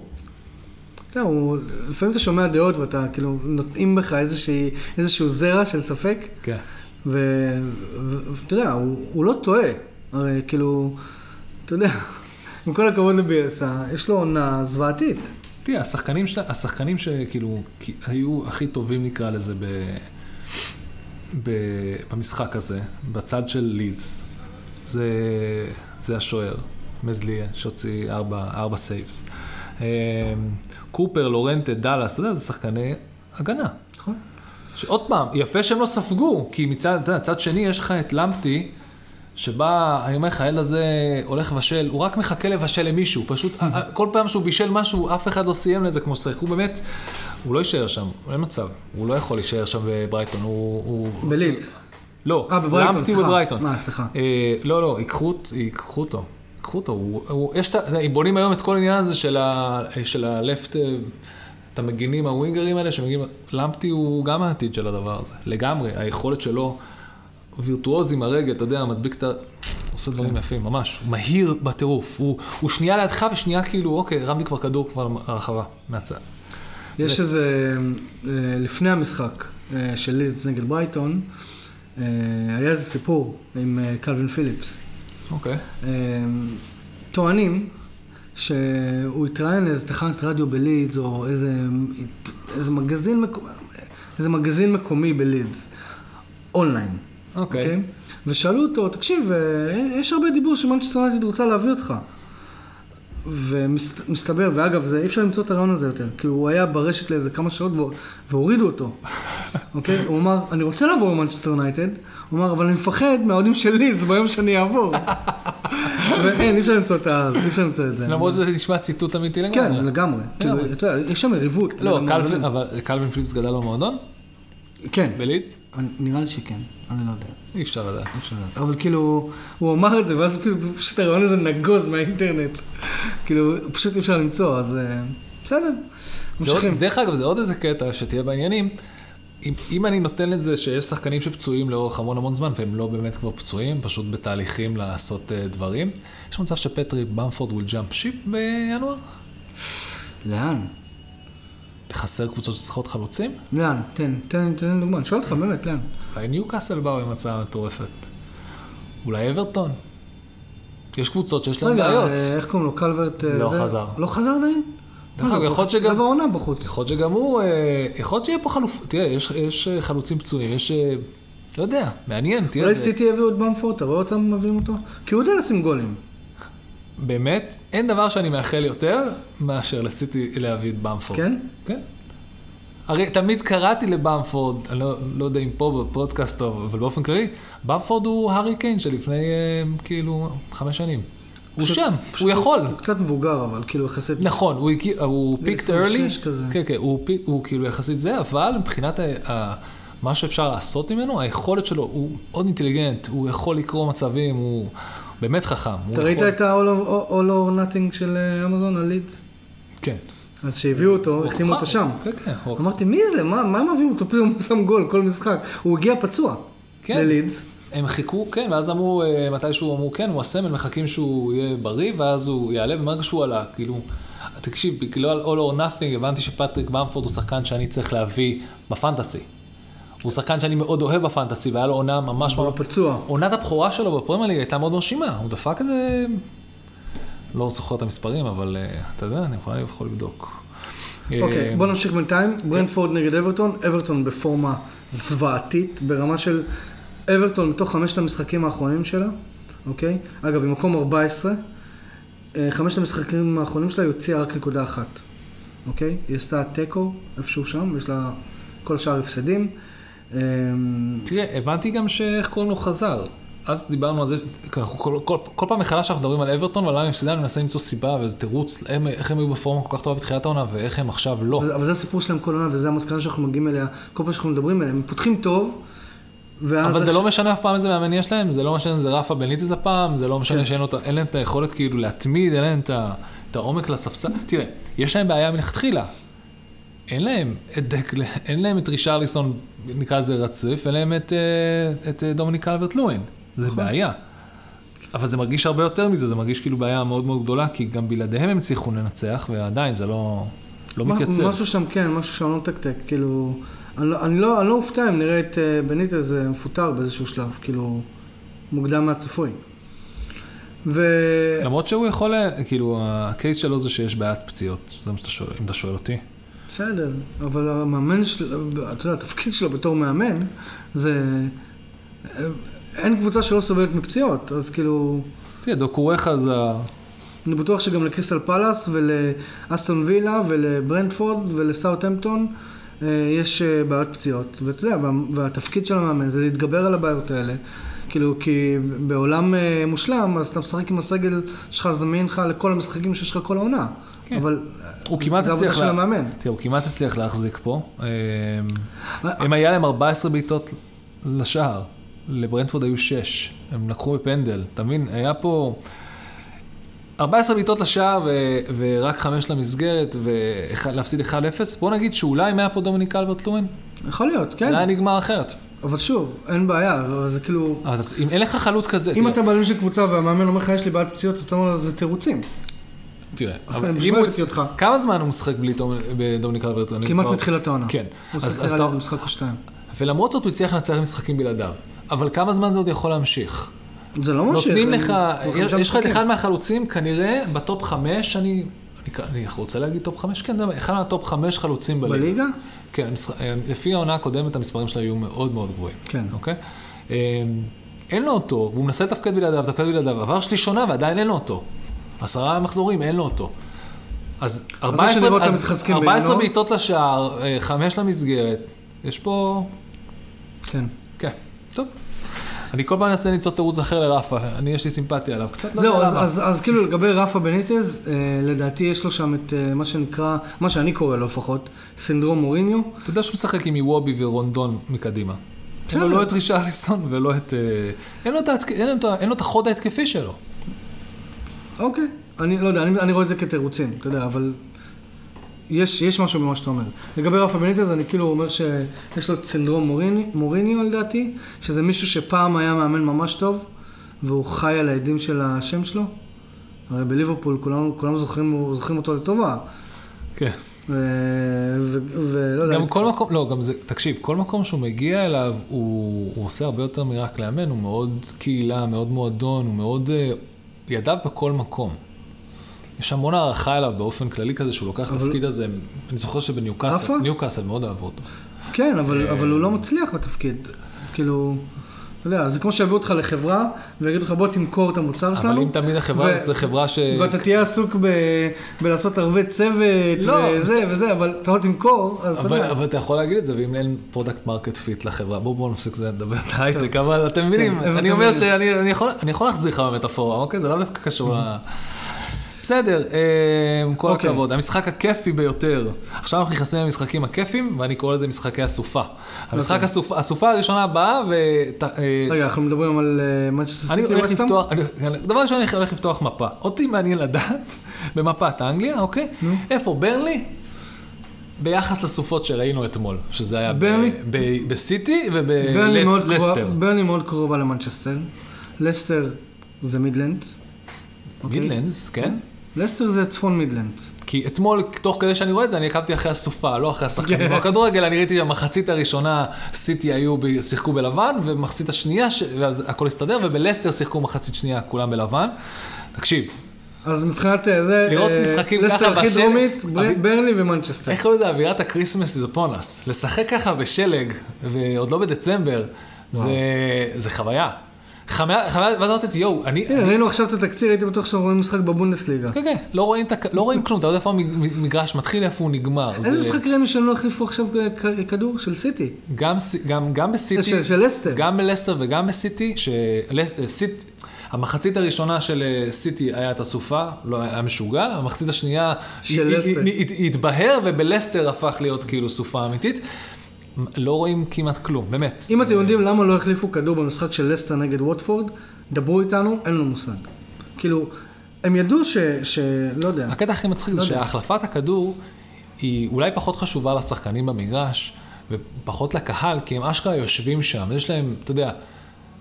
יודע, הוא- לפעמים אתה שומע דעות ואתה כאילו נוטעים בך איזושהי, איזשהו זרע של ספק, כן. ואתה יודע, הוא, הוא לא טועה. הרי כאילו, אתה יודע, עם כל הכבוד לביאלסה, יש לו עונה זוועתית. תראה, השחקנים, השחקנים שכאילו היו הכי טובים נקרא לזה ב, במשחק הזה, בצד של לידס, זה, זה השוער, מלייה, שהוציא ארבע, ארבע saves. אמ, קופר, יורנטה, דאלאס, אתה יודע, זה שחקני הגנה. נכון. שעוד פעם, יפה שהם לא ספגו, כי מצד, אתה יודע, צד שני יש לך את למפטי, שבה, אני אומר לך, הילד הזה הולך לבשל, הוא רק מחכה לבשל למישהו, פשוט, [laughs] כל פעם שהוא בישל משהו, אף אחד לא סיים לזה כמו שצריך, הוא באמת, הוא לא יישאר שם, אין מצב, הוא לא יכול להישאר שם בברייטון, הוא... הוא... בלידס. לא, אה, בברייטון, למפטי סליחה. בברייטון. מה, סליחה. אה, לא, לא, ייקחו, אות- ייקחו אותו, ייקחו אותו, הוא, הוא, יש את ה... בונים היום את כל העניין הזה של, ה, של הלפט, אה, את המגינים, הווינגרים האלה שמגיעים, למפטי הוא גם העתיד של הדבר הזה, לגמרי, היכולת שלו, וירטואוז עם הרגל, אתה יודע, מדביק את ה... עושה דברים יפים, ממש, הוא מהיר בטירוף, הוא, הוא שנייה לידך ושנייה כאילו, אוקיי, הרמתי כבר כדור כבר לרחבה, מהצד. יש איזה, אה, לפני המשחק אה, של לידס נגד ברייטון, אה, היה איזה סיפור עם קלווין פיליפס. אוקיי. טוענים שהוא התראיין לאיזה תחנת רדיו בלידס, או איזה, איזה מגזין, מקו- איזה מגזין מקומי בלידס, אונליין. אוקיי. ושאלו אותו, תקשיב, יש הרבה דיבור שמנצ'סטר יונייטד רוצה להביא אותך. ומסתבר, ואגב, זה, אי אפשר למצוא את הרעיון הזה יותר, כי הוא היה ברשת לאיזה כמה שעות והורידו אותו. [laughs] אוקיי? הוא אמר, אני רוצה לעבור למנצ'סטר יונייטד, הוא אמר, אבל אני מפחד מהאוהדים של לידס ביום שאני אעבור. [laughs] ואין, אי אפשר למצוא את ה... אי אפשר למצוא את זה. למרות שזה נשמע ציטוט אמיתי לגמרי. כן, לגמרי. כאילו. אתה יודע, יש שם יריבות. לא, קלווין, פיליפס גדל במועדון? כן, בלידס? אני- נראה לי שכן, אני לא יודע. אי אפשר לדעת. אפשר לדעת. אבל כאילו, הוא אמר את זה, ואז כאילו פשוט הרעיון הזה נגוז מהאינטרנט. כאילו, פשוט אי אפשר למצוא, אז אה, בסדר. זה עוד. זה דרך אגב, זה עוד איזה קטע שתהיה בעניינים. אם, אם אני נותן לזה שיש שחקנים שפצועים לאורך המון המון זמן, והם לא באמת כבר פצועים, פשוט בתהליכים לעשות uh, דברים, יש מצב שפטרי במפורד will jump ship בינואר? לאן? חסר קבוצות שצריכות חלוצים? לאן? תן, תן, תן דוגמא. אני שואל אותך באמת, לאן? אולי ניוקאסל באו עם הצעה מטורפת. אולי אברטון. יש קבוצות שיש להן רגע, בעיות. אה, איך קוראים לו? קלברט? אה, לא חזר. לא חזר עדיין? דרך אגב, מה, יכול להיות שגם- רבע העונה בחוץ. יכול להיות שגם הוא, אה, יכול להיות שיהיה פה חלוף, תראה, יש, חלוצים פצועים, יש, לא יודע, מעניין, תראה, אולי סיטי יביאו את במפורד, אתה רואה אותם מביאים אותו? כי הוא יודע לשים גולים. באמת, אין דבר שאני מאחל יותר מאשר לסיטי להביא את במפורד. כן? כן. הרי תמיד קראתי לבמפורד, אני לא, לא יודע אם פה בפודקאסט טוב, אבל באופן כללי, במפורד הוא הארי קיין שלפני אה, כאילו חמש שנים. הוא פשוט- שם, פשוט הוא יכול. הוא קצת מבוגר, אבל כאילו יחסית... נכון, הוא, הוא פיקט early, 26 כזה. כן, כן, הוא, פיק- הוא כאילו יחסית זה, אבל מבחינת ה, ה, מה שאפשר לעשות ממנו, היכולת שלו, הוא מאוד אינטליגנט, הוא יכול לקרוא מצבים, הוא באמת חכם. אתה ראית יכול- את ה-all or- nothing של אה, אמזון, הלידס? כן. אז שהביאו אותו, החתימו אותו. שם. כן, כן. אמרתי, מי זה? מה מה הם מביאים אותו? פתאום הוא שם גול כל משחק. הוא הגיע פצוע כן. ללידס. הם חיכו, כן, ואז אמרו, אה, מתישהו אמרו, כן, הוא הסמל, מחכים שהוא יהיה בריא, ואז הוא יעלה, וברגע שהוא עלה, כאילו, תקשיב, כאילו על All or Nothing, הבנתי שפטריק במפורד הוא שחקן שאני צריך להביא בפנטסי. הוא שחקן שאני מאוד אוהב בפנטסי, והיה לו עונה ממש הוא. פצוע. עונת הבכורה שלו בפרמייר ליג הייתה מאוד מרשימה, הוא דפק איזה... לא זוכר את המספרים, אבל אה, אתה יודע, אני יכול, לבדוק. אוקיי, אה, בוא נמשיך בינתיים. ברנדפורד נגד אברטון. אברטון בפורמה זוועתית, ברמה של אברטון מתוך חמשת המשחקים האחרונים שלה, אוקיי? אגב, היא מקום 14. אה, חמשת המשחקים האחרונים שלה היא הוציאה רק נקודה אחת, אוקיי? היא עשתה תיקו איפשהו שם, יש לה כל השאר הפסדים. אה, תראה, הבנתי גם שאיך קוראים לו חזר. אז דיברנו על זה, אנחנו כל, כל, כל פעם מחדש אנחנו מדברים על אברטון ועל למה הם הפסידה, אני מנסה למצוא סיבה ותירוץ, איך הם היו בפורמה כל כך טובה בתחילת העונה ואיך הם עכשיו לא. אבל אבל זה הסיפור שלהם כל עונה, וזה המסקנה שאנחנו מגיעים אליה, כל פעם שאנחנו מדברים עליה, הם פותחים טוב. אבל זה איך לא ש- משנה אף פעם איזה מאמן יש להם, זה לא משנה אם זה רפה בניטיס הפעם, זה לא משנה כן. שאין להם את היכולת כאילו להתמיד, אין להם את העומק לספסל. תראה, יש להם בעיה מלכתחילה. אין להם את דקל, אין להם את רישרליסון, נקרא לזה רציף, אין להם את, אה, את אה, דומיניק אלברט לואין. זה נכון. בעיה. אבל זה מרגיש הרבה יותר מזה, זה מרגיש כאילו בעיה מאוד מאוד גדולה, כי גם בלעדיהם הם הצליחו לנצח, ועדיין זה לא, לא מה- מתייצב. משהו שם כן, משהו שם לא מתקתק, כאילו... אני לא- אני לא אני לא אופתע אם נראה את אה, בניטז מפוטר באיזשהו שלב, כאילו, מוקדם מהצפוי. ו... למרות שהוא יכול, כאילו, הקייס שלו זה שיש בעיית פציעות, זה מה שאתה שואל, אם אתה שואל אותי. בסדר, אבל המאמן שלו, אתה יודע, התפקיד שלו בתור מאמן, זה... אין קבוצה שלא סובלת מפציעות, אז כאילו... תראה, דוקוריכה זה... ה- אני בטוח שגם לקריסטל פלאס ולאסטון וילה ולברנדפורד ולסאוטהמפטון אה, יש אה, בעיות פציעות. ואתה יודע, וה- והתפקיד של המאמן זה להתגבר על הבעיות האלה. כאילו, כי בעולם אה, מושלם, אז אתה משחק עם הסגל שלך זמין לך לכל המשחקים שיש לך כל העונה. כן. אבל הוא כמעט זה עבודה הצליח... של לה-. תראה, הוא כמעט הצליח להחזיק פה. אה, הם היה להם 14 בעיטות לשער, לברנדפורד היו 6. הם לקחו בפנדל, אתה מבין? היה פה 14 בעיטות לשער ו- ורק 5 למסגרת ולהפסיד 1-0. בוא נגיד שאולי אם היה פה דומיניק אלברט לואין, יכול להיות, כן. זה היה נגמר אחרת. אבל שוב, אין בעיה, זה כאילו... אתה- אם אין לך חלוץ כזה, אם תראה, אתה בעלים של קבוצה והמאמן אומר לך, יש לי בעיית פציעות, אתה אומר לו, זה תירוצים. תראה, אבל אם הוא... אותך. כמה זמן הוא משחק בלי דומ- בדומיניק קלברט? כמעט מתחילת העונה. כן. הוא אתה- איזה משחק או שתיים. ולמרות זאת הוא הצליח לנצח משחקים בלעדיו. אבל כמה זמן זה עוד יכול להמשיך? זה לא ממשיך. נותנים לך, יש לך את. אחד מהחלוצים, כנראה ב top חמש, אני, אני, רוצה להגיד top חמש, כן, אחד מה top חמש חלוצים בליגה. בליגה? כן, המשח- לפי העונה הקודמת המספרים שלו היו מאוד מאוד גבוהים. כן. אוקיי? אמ, אין לו אותו, והוא מנסה לתפקד בלעדיו, לתפקד בלעדיו, עבר שליש עונה ועדיין אין לו אותו. עשרה מחזורים, אין לו אותו. אז 14 שנראה אותם אז מתחזקים 14 בינואר. בעיטות לשער, אה, חמש למסגרת, יש פה... כן. כן, טוב. אני כל פעם מנסה למצוא תירוץ אחר לרפה, אני יש לי סימפתיה עליו, קצת לא יודע אז, למה. אז, אז כאילו לגבי רפה בניטז, אה, לדעתי יש לו שם את אה, מה שנקרא, מה שאני קורא לו לפחות, סינדרום מוריניו. אתה יודע שהוא משחק עם איוובי ורונדון מקדימה. אין לו. לא את רישרליסון ולא את... אין לו את החוד ההתקפי שלו. אוקיי. אני לא יודע, אני, אני רואה את זה כתירוצים, אתה יודע, אבל יש, יש משהו במה שאתה אומר. לגבי רפה בניטז, אני כאילו אומר שיש לו את סינדרום מוריני, מוריניו לדעתי, שזה מישהו שפעם היה מאמן ממש טוב, והוא חי על העדים של השם שלו. הרי בליברפול כולנו, כולנו זוכרים, זוכרים אותו לטובה. כן. ולא יודע, גם כל מקום, לא, גם זה, תקשיב, כל מקום שהוא מגיע אליו, הוא, הוא עושה הרבה יותר מרק לאמן, הוא מאוד קהילה, מאוד מועדון, הוא מאוד... ידיו בכל מקום. יש המון הערכה אליו באופן כללי כזה, שהוא לוקח את אבל- התפקיד הזה, אני זוכר שבניוקאסל, עפה? ניוקאסל מאוד אהבו אותו. כן, אבל, אה, אבל הוא לא מצליח בתפקיד. כאילו, אתה יודע, זה כמו שיביאו אותך לחברה ויגידו לך בוא תמכור את המוצר שלנו. אבל אם תמיד החברה ו- זו חברה ש... ואתה תהיה עסוק ב... בלעשות ערבי צוות לא, וזה בסדר. וזה, אבל אתה לא תמכור, אז אתה יודע. אבל אתה יכול להגיד את זה, ואם אין product market fit לחברה, בואו בואו נפסיק זה לדבר את ההייטק, אבל אתם מבינים, כן, אני אומר. שאני אני יכול, אני יכול להחזיר לך במטאפורה, אוקיי? זה לא דווקא קשור ל... בסדר, אה, עם כל אוקיי. הכבוד, המשחק הכיפי ביותר. עכשיו אנחנו נכנסים למשחקים הכיפים, ואני קורא לזה משחקי הסופה. המשחק אוקיי. הסופה, הסופה הראשונה באה, ו... רגע, אנחנו מדברים על מנצ'סטר אני סיטי ווסטהאם? אני- דבר ראשון אני הולך לפתוח מפה. אותי מעניין לדעת, [laughs] במפת אנגליה, אוקיי? איפה ברנלי? ביחס לסופות שראינו אתמול, שזה היה בסיטי ובלסטר. ברנלי מאוד קרובה למנצ'סטר. לסטר זה מידלנדס. אוקיי? מידלנדס, כן? לסטר זה צפון מידלנדס. כי אתמול, תוך כדי שאני רואה את זה, אני עקבתי אחרי הסופה, לא אחרי השחקנים. כן. בכדורגל אני ראיתי במחצית הראשונה, סיטי היו, ב- שיחקו בלבן, ובמחצית השנייה, ש- ואז הכל הסתדר, ובלסטר שיחקו מחצית שנייה, כולם בלבן. תקשיב, אז מבחינת אה, זה, לראות אה, משחקים לסטר ככה הכי בשלג, דרומית, בר- אבל- ברנלי ומנצ'סטר. איך קוראים לזה אווירת ה Christmas זה פונס. לשחק ככה בשלג, ועוד לא בדצמבר, זה, זה חוויה. חוויה, ואז אמרתי לעצמי, יואו, אני... הנה, אני- ראינו עכשיו את התקציר, הייתי בטוח שאנחנו רואים משחק בבונדסליגה. כן, כן, לא רואים, את לא כלום, אתה יודע איפה המגרש מתחיל, איפה הוא נגמר. איזה זה- משחק ראינו שהם לא החליפו עכשיו כדור של סיטי? גם, בסיטי, של לסטר. גם בלסטר וגם בסיטי, שסיט, המחצית הראשונה של אה, סיטי היה את הסופה, לא היה משוגע, המחצית השנייה של לסטר. התבהר ובלסטר הפך להיות כאילו סופה אמיתית. לא רואים כמעט כלום, באמת. אם אתם יודעים למה לא החליפו כדור במשחק של לסטר נגד ווטפורד, דברו איתנו, אין לנו מושג. כאילו, הם ידעו ש... ש... לא יודע. הקטע הכי מצחיק לא זה יודע. שהחלפת הכדור היא אולי פחות חשובה לשחקנים במגרש ופחות לקהל, כי הם אשכרה יושבים שם, יש להם, אתה יודע,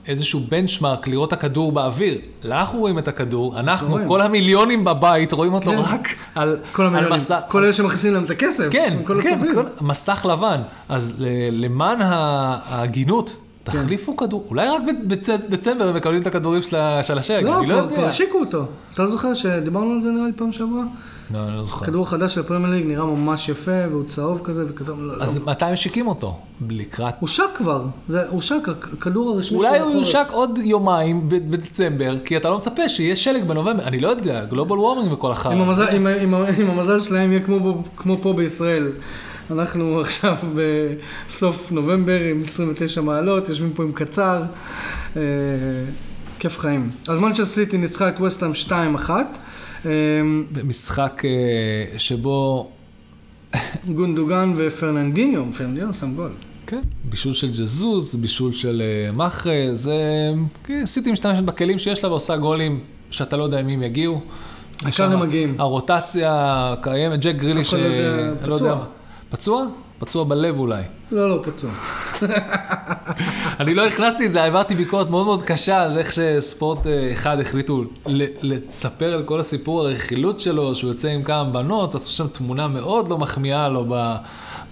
איזשהו בנצ'מארק לראות את הכדור באוויר. אנחנו רואים את הכדור, אנחנו, רואים. כל המיליונים בבית רואים אותו כן. רק על, כל על מסך. כל אלה שמכניסים להם את הכסף. כן, כל כן, הצופים. כל, מסך לבן. אז למען ההגינות, כן. תחליפו כדור, אולי רק בדצמבר הם מקבלים את הכדורים של השלג, לא, אני לא כבר- כבר יודע. השיקו אותו. אתה לא זוכר שדיברנו על זה נראה לי פעם שעברה? לא, אני לא זוכר. כדור חדש של הפרמייר ליג נראה ממש יפה, והוא צהוב כזה, וכתוב... לא, אז לא. מתי משיקים אותו? לקראת הושק כבר, זה הושק, הכדור הרשמי אולי של הוא החורף. יושק עוד יומיים בדצמבר, כי אתה לא מצפה שיהיה שלג בנובמבר, אני לא יודע, גלובל וורמינג וכל החרא. עם המזל- עם עם ה- עם המזל שלהם יהיה כמו כמו פה בישראל. אנחנו [laughs] עכשיו בסוף נובמבר עם 29 מעלות, יושבים פה עם קצר. אה, כיף חיים. אז מנצ'סטר סיטי ניצחה את וסטהאם 2-1. אה, במשחק אה, שבו, [laughs] גונדואן ופרננדיניו, פרננדיניו שם גול. כן, בישול של ג'זוז, בישול של אה, מאחרז, כן, סיטי משתמשת בכלים שיש לה ועושה גולים שאתה לא יודע אם הם יגיעו. העיקר שם הם מגיעים. הרוטציה קיימת, ג'ק גריליש, אף אחד לא יודע, אה, פצוע. פצוע? פצוע בלב אולי. לא, לא, פצוע. אני לא הכנסתי את זה, העברתי ביקורת מאוד מאוד קשה על זה איך שספורט אה, אחד החליטו לספר על כל הסיפור הרכילות שלו, שהוא יוצא עם כמה בנות, עשו שם תמונה מאוד לא מחמיאה לו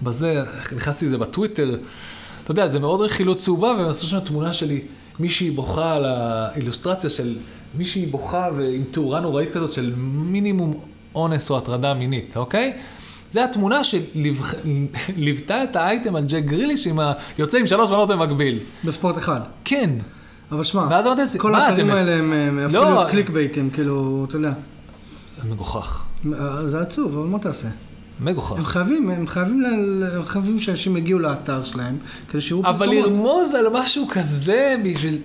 בזה, נכנסתי לזה בטוויטר. אתה יודע, זה מאוד רכילות צהובה, והם עשו שם תמונה שלי, מישהי בוכה על האילוסטרציה של מישהי בוכה ועם תאורה נוראית כזאת של מינימום אונס או הטרדה מינית, אוקיי? זה התמונה שליוותה את האייטם על ג'ק גריליש עם ה... יוצא עם שלוש בנות במקביל. בספורט אחד. כן. אבל שמע, ואז אמרתי לעצמי, כל האתרים האלה הם הם הפכו לא. להיות קליק בייטים, כאילו, אתה יודע. מגוחך. זה עצוב, אבל מה תעשה? הם מגוחך. חייבים, הם חייבים, הם חייבים שאנשים יגיעו לאתר שלהם, כדי שיראו אבל פרסומות. לרמוז על משהו כזה בשביל...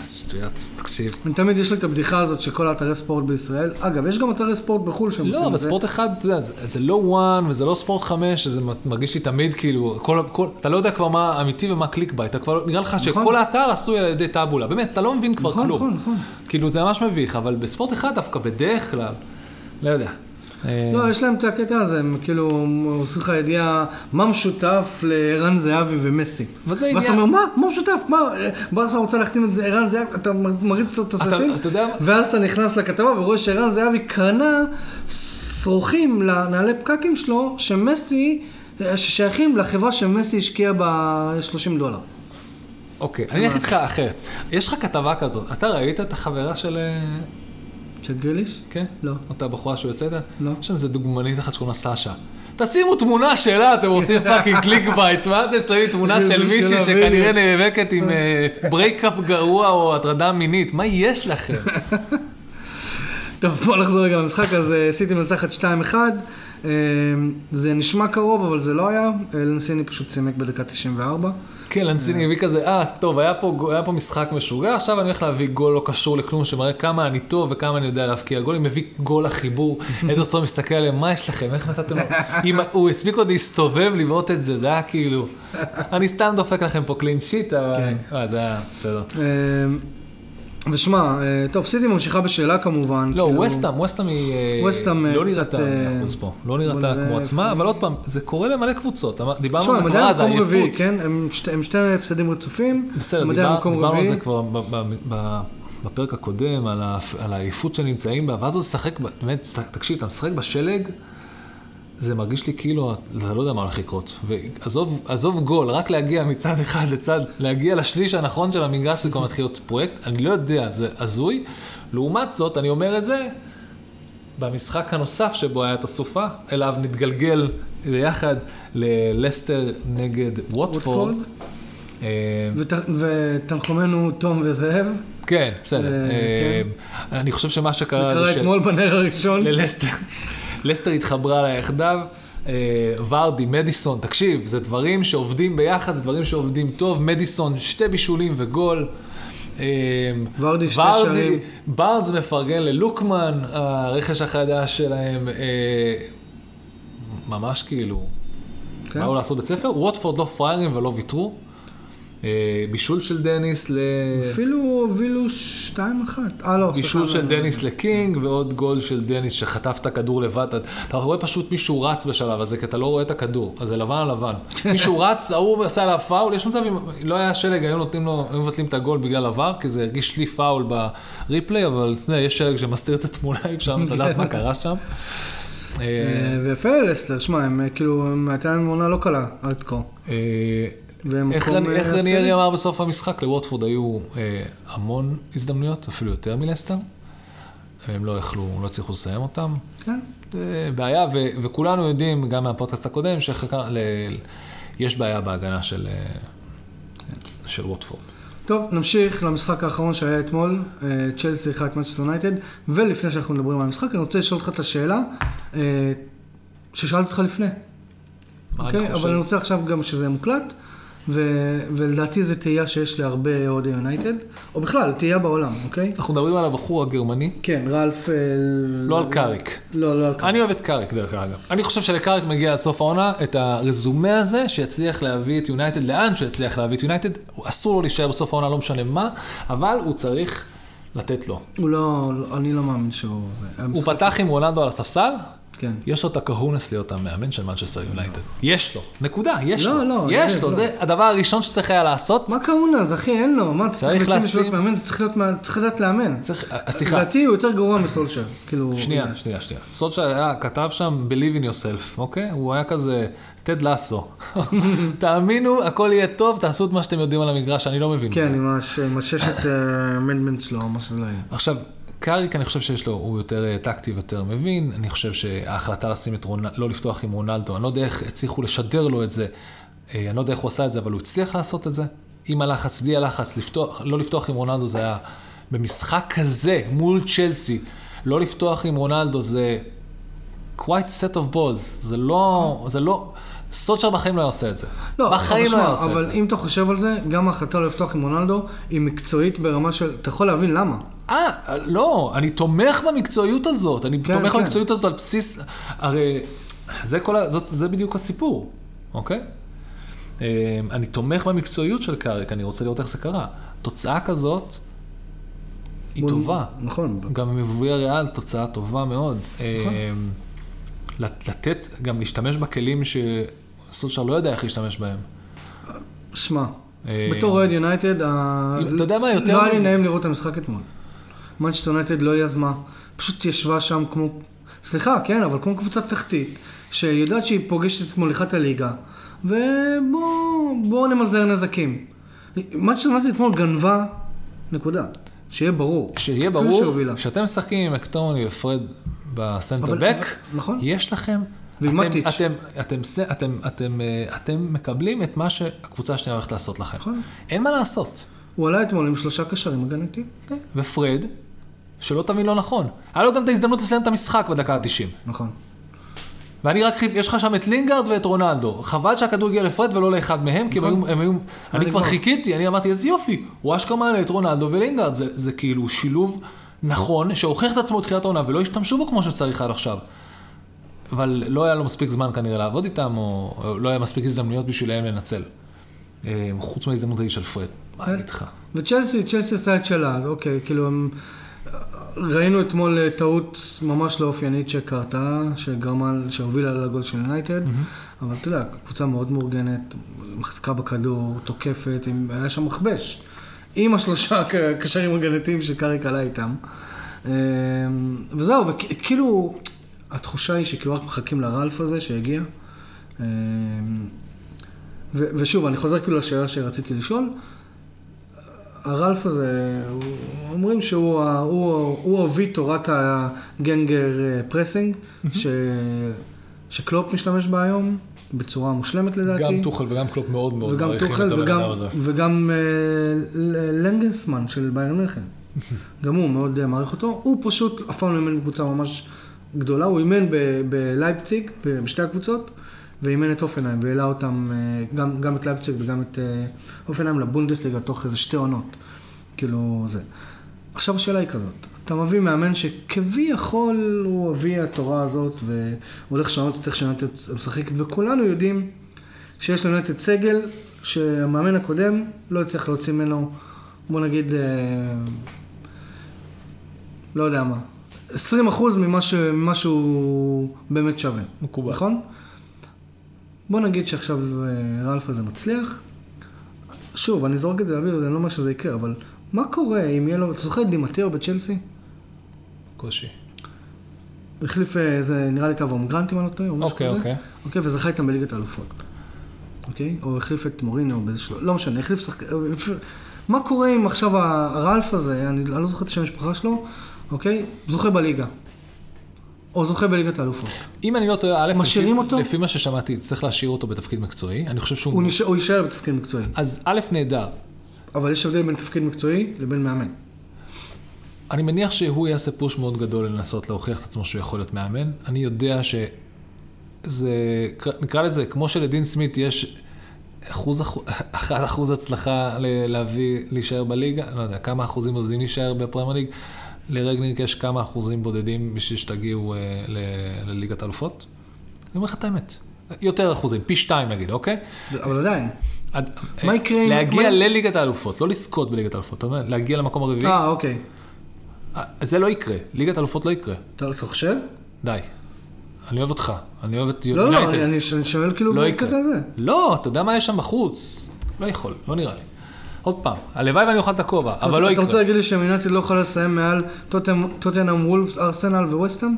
שטויות, תקשיב. תמיד יש לי את הבדיחה הזאת שכל האתרי ספורט בישראל, אגב, יש גם אתרי ספורט בחו"ל שהם לא, עושים אבל את זה. ספורט אחד, אתה יודע, זה, זה לא ONE וזה לא ספורט חמש, שזה מרגיש לי תמיד כאילו, כל, כל, אתה לא יודע כבר מה אמיתי ומה clickbait, אתה כבר, נראה לך שכל האתר עשוי על ידי טאבולה, באמת, אתה לא מבין כבר נכון, כלום. נכון, נכון. כאילו, זה ממש מביך, אבל בספורט אחד דווקא בדרך כלל, לא יודע. אה, לא, יש להם את הקטע הזה, הם כאילו עושים לך ידיעה מה משותף לערן זהבי ומסי. ואז אתה אומר, מה? מה משותף? מה? ברסה רוצה להחתים את ערן זהבי, אתה מריץ את מה? ואז אתה נכנס לכתבה ורואה שערן זהבי קנה שרוכים לנעלי פקקים שלו, שמסי, ששייכים לחברה שמסי השקיע ב-30 דולר. אוקיי, אני אלך איתך אחרת. יש לך כתבה כזאת, אתה ראית את החברה של... אה, של גריליש? כן? לא. אותה בחורה שהוא יוצא איתה? לא. יש שם איזה דוגמנית אחת שקוראים לה סשה. תשימו תמונה שלה, אתם רוצים fucking clickbaits, מה אתם שמים תמונה של מישהי שכנראה. נאבקת עם breakup גרוע או הטרדה מינית, מה יש לכם? [laughs] טוב, בוא נחזור רגע למשחק, אז אה, סיטי מנצחת 2-1. אה, זה נשמע קרוב, אבל זה לא היה. אה, לנסיני פשוט צימק בדקה 94. כן, לנסיני הביא כזה, אה, טוב, היה פה, היה פה משחק משוגע, עכשיו אני הולך להביא גול לא קשור לכלום, שמראה כמה אני טוב וכמה אני יודע להבקיע גולים, מביא גול לחיבור, [laughs] אדרסון מסתכל עליהם, מה יש לכם, איך נתתם לו? אם הוא הספיק עוד להסתובב לבעוט את זה, זה היה כאילו, אני סתם דופק לכם פה קלין שיט, אבל, כן. אה, זה היה בסדר. אה, ושמע, אה, טוב, סיטי ממשיכה בשאלה כמובן. לא, כאילו- ווסטהאם, ווסטהאם היא אה, ווסטהאם, אה, לא נראתה אה, אחוז פה, לא נראתה כמו אה, עצמה, אבל עוד פעם, זה קורה למלא קבוצות, דיברנו על זה כבר אז, רביעי, העייפות. כן? הם שתי- הם שתי הפסדים רצופים. בסדר, דיבר, דיברנו על. זה כבר ב, ב, ב, בפרק הקודם, על, העייפות שנמצאים בה, ואז הוא לשחק, ב- באמת, תקשיב, אתה משחק בשלג, זה מרגיש לי כאילו, אתה לא יודע מה הולך לקרות. ועזוב עזוב גול, רק להגיע מצד אחד לצד, להגיע לשליש הנכון של המגרש, זה כבר מתחיל להיות פרויקט, אני לא יודע, זה הזוי. לעומת זאת, אני אומר את זה, במשחק הנוסף שבו היה את הסופה, אליו נתגלגל ביחד ללסטר נגד ווטפורד. ווטפורד. ות- ותנחומינו תום וזאב. כן, בסדר. אה, אה, אני חושב שמה שקרה זה זה קרה אתמול בנר הראשון. שללסטר לסטר התחברה לה יחדיו. אה, ורדי, מדיסון, תקשיב, זה דברים שעובדים ביחד, זה דברים שעובדים טוב. מדיסון, שתי בישולים וגול. אה, ורדי, שני ורדי, שערים. ורדי מפרגן ללוקמן, הרכש החדש שלהם, אה, ממש כאילו, כן. באו לעשות בית ספר. ווטפורד לא פראיירים ולא ויתרו. אה, בישול של דניס ל... אפילו הובילו 2-1. אה, לא. בישול סליחה, של לא. דניס לקינג ועוד גול של דניס שחטף את הכדור לבד. אתה- רואה פשוט מישהו רץ בשלב הזה, כי אתה לא רואה את הכדור, אז זה לבן על לבן. מישהו [laughs] רץ, ההוא עשה עליו פאול, יש מצב, אם לא היה שלג, היו נותנים לו, היו מבטלים את הגול בגלל VAR, כי זה הרגיש לי פאול ב replay, אבל יש שלג שמסתיר את התמונה, אי אפשר לדעת מה קרה שם. אה, ויפה ללסטר, שמע, הם אה, כאילו, הייתה להם עונה לא קלה עד כה. איך. רניארי אמר בסוף המשחק? לווטפורד היו אה, המון הזדמנויות, אפילו יותר מלסטר. הם לא יכלו, לא הצליחו לסיים אותם. כן. בעיה, ו- וכולנו יודעים, גם מהפודקאסט הקודם, שיש בעיה בהגנה של, אה, של ווטפורד. טוב, נמשיך למשחק האחרון שהיה אתמול, אה, צ'לסי אירחה את מצ'סטר יונייטד, ולפני שאנחנו מדברים על המשחק, אני רוצה לשאול אותך את השאלה אה, ששאלתי אותך לפני, מה אני אוקיי? חושב? אבל אני רוצה עכשיו גם שזה מוקלט, ו- ולדעתי זו תהייה שיש להרבה אוהדי יונייטד, או בכלל, תהייה בעולם, אוקיי? אנחנו מדברים על הבחור הגרמני, כן, רלף... אה, לא על קאריק. לא, לא על קאריק. אני אוהב את קאריק דרך אגב. אני חושב שלקאריק מגיע עד סוף העונה את הרזומה הזה שיצליח להביא את יונייטד לאן שיצליח להביא את יונייטד. אסור לו להישאר בסוף העונה, לא משנה מה, אבל הוא צריך לתת לו. הוא לא, אני לא מאמין שהוא... הוא פתח עם רונלדו על הספסל, כן. יש לו את ה cojones להיות המאמן של מנצ'סטר יונייטד. יש לו, נקודה, יש לא, לו. לא, יש לא. לו, זה הדבר הראשון שצריך היה לעשות. מה cojones, אחי, אין לו, מה, אתה צריך לשים- מאמן, אתה צריך לדעת לאמן. צריך, אה, סליחה, לדעתי הוא יותר גרוע מסולשר, כאילו... שנייה, שנייה, שנייה. סולשר היה, כתב שם Believe in yourself, אוקיי? הוא היה כזה, טד לסו. [laughs] תאמינו, הכל יהיה טוב, תעשו את מה שאתם יודעים על המגרש, אני לא מבין. כן, עם הש- עם הששת אמנדמנט שלו, מה שזה לא יהיה. עכשיו, קאריק, אני חושב שיש לו, הוא יותר אה, טקטי ויותר מבין. אני חושב שההחלטה לשים את רונלדו, לא לפתוח עם רונלדו, אני לא יודע איך הצליחו לשדר לו את זה. אה, אני לא יודע איך הוא עשה את זה, אבל הוא הצליח לעשות את זה. עם הלחץ, בלי הלחץ, לפתוח, לא לפתוח עם רונלדו זה היה במשחק כזה, מול צ'לסי, לא לפתוח עם רונלדו זה quite set of balls, זה לא, זה לא, סוצ'ר בחיים לא היה עושה את זה. לא, בחיים אבל לא היה עושה את אבל זה. אם אתה חושב על זה, גם ההחלטה לא לפתוח עם רונלדו היא מקצועית ברמה של, אתה יכול להבין למה. אה, לא, אני תומך במקצועיות הזאת, אני כן, תומך כן. במקצועיות הזאת על בסיס, הרי זה, כל ה, זאת, זה בדיוק הסיפור, אוקיי? אה, אני תומך במקצועיות של קאריק, אני רוצה לראות איך זה קרה. תוצאה כזאת היא טובה. נכון. גם מבואי הריאל תוצאה טובה מאוד. נכון. אה, לת- לתת, גם להשתמש בכלים שסולשר לא יודע איך להשתמש בהם. שמע, אה, בתור אוהד יונייטד, אתה יודע מה, יותר לא היה לי מזה- נעים לראות את המשחק אתמול. מנצ'סטר יונייטד לא יזמה, פשוט ישבה שם כמו, סליחה, כן, אבל כמו קבוצת תחתית, שיודעת שהיא פוגשת את מוליכת הליגה, ובואו נמזער נזקים. מנצ'סטר יונייטד אתמול גנבה, נקודה. שיהיה ברור. שיהיה ברור. כשאתם משחקים עם מקטומיניי ופרד ב center back, נכון. יש לכם ועם אתם-. אתם, אתם, אתם, אתם, אה, אתם מקבלים את מה שהקבוצה השנייה הולכת לעשות לכם. נכון. אין מה לעשות. הוא עלה אתמול עם שלושה קשרים הגנתיים. ופרד, שלא תבין לא נכון, היה לו גם את ההזדמנות לסיים את המשחק בדקה ה-90. נכון. ואני רק, יש לך שם את לינגארד ואת רונלדו. חבל שהכדור הגיע לפרד ולא לאחד מהם, כי הם נכון. היו, הם היו, אני כבר. חיכיתי, אני אמרתי, איזה יופי, הוא אשכרה מעלה את רונלדו ולינגארד, זה, זה כאילו שילוב נכון, שהוכיח את עצמו בתחילת העונה, ולא השתמשו בו כמו שצריך עד עכשיו. אבל לא היה לו מספיק זמן כנראה לעבוד איתם, או, לא היה מספיק הזדמנויות בשבילם לנצל. אה, חוץ מההזדמנות ההיא של פרד. מה אני איתך? וצ'לסי, צ'לסי עשה את שלה, אוקיי, כאילו הם... ראינו אתמול אה, טעות ממש לא אופיינית שקרתה, שגרמה, שהובילה לגול של יונייטד, אבל אתה יודע, קבוצה מאוד מאורגנת, מחזיקה בכדור, תוקפת, עם- היה שם מכבש. עם השלושה קשרים הגנתיים שקאריק עלה איתם. אה, וזהו, וכאילו, התחושה היא שכאילו רק מחכים לרלף הזה שהגיע. אה, ו- ושוב, אני חוזר כאילו לשאלה שרציתי לשאול. הרלף הזה, אומרים שהוא ה- הוא- הוא אבי תורת ה gegen אה, pressing, ש- שקלופ משתמש בה היום, בצורה מושלמת לדעתי. גם טוחל וגם קלופ מאוד מאוד וגם מעריכים את הבן אדם הזה. וגם אה, נגלסמן של ביירן מינכן. [laughs] גם הוא מאוד אה, מעריך אותו. הוא פשוט אף פעם לא אימן בקבוצה ממש גדולה. הוא אימן בלייפציג, בשתי הקבוצות, ואימן את אופנהיים, והעלה אותם, אה, גם, גם את לייפציג וגם את אה, אופנהיים לבונדסליגה תוך איזה שתי עונות. כאילו זה. עכשיו השאלה היא כזאת, אתה מביא מאמן שכביכול הוא אבי התורה הזאת, והוא הולך לשנות את איך שיונתת משחקת, וכולנו יודעים שיש ליונתת סגל שהמאמן הקודם לא הצליח להוציא ממנו, בוא נגיד, אה, לא יודע מה, 20 אחוז ממה, ש, ממה שהוא באמת שווה. מקובל. נכון? בוא נגיד שעכשיו אה, רלף הזה מצליח. שוב, אני זורק את זה לאוויר, אני לא אומר שזה יקרה, אבל מה קורה אם יהיה לו, אתה זוכר את דימטאו בצ'לסי? קושי. הוא החליף אה, איזה, נראה לי את אברהם גרנט, אם אני לא טועה, או משהו אוקיי, כזה. אוקיי. אוקיי, וזכה איתם בליגת האלופות. אוקיי? או החליף את מוריניו באיזשהו... לא משנה, החליף שחק... מה קורה אם עכשיו הרלף הזה, אני לא זוכר את השם המשפחה שלו, אוקיי? זוכה בליגה. או זוכה בליגת האלופות. אם אני לא טועה, א', משאירים לפי- אותו? לפי מה ששמעתי, צריך להשאיר אותו בתפקיד מקצועי. אני חושב שהוא... הוא, נשאר, הוא יישאר בתפקיד מקצועי. אז א', נהדר. אבל יש הבדל בין תפקיד מקצועי לבין מאמן. אני מניח שהוא יעשה פוש מאוד גדול לנסות להוכיח את עצמו שהוא יכול להיות מאמן. אני יודע שזה, נקרא לזה, כמו שלדין סמית יש אחוז, אחוז- [laughs] אחוז הצלחה להביא, להישאר בליגה, לא יודע, כמה אחוזים בודדים להישאר בפרמייר ליג, לרגניק יש כמה אחוזים בודדים בשביל שתגיעו אה, לליגת אלופות. אני אומר לך את האמת. יותר אחוזים, פי שתיים נגיד, אוקיי? אבל עדיין. עד- מה יקרה אם- להגיע לליגת האלופות, לא לזכות בליגת האלופות, אתה אומר, להגיע למקום הרביעי. אה, אוקיי. אה, זה לא יקרה, ליגת האלופות לא יקרה. אתה חושב? די. אני אוהב אותך, אני אוהב את לא, לא, יונייטד. אני, שואל כאילו לא יקרה. לא, אתה יודע מה יש שם בחוץ? לא יכול, לא נראה לי. עוד פעם, הלוואי ואני אוכל את הכובע, אבל לא אתה רוצה יקרה. להגיד לי שמינטי לא יכול לסיים מעל טוטנאם- וולפס, ארסנל וווסטהאם?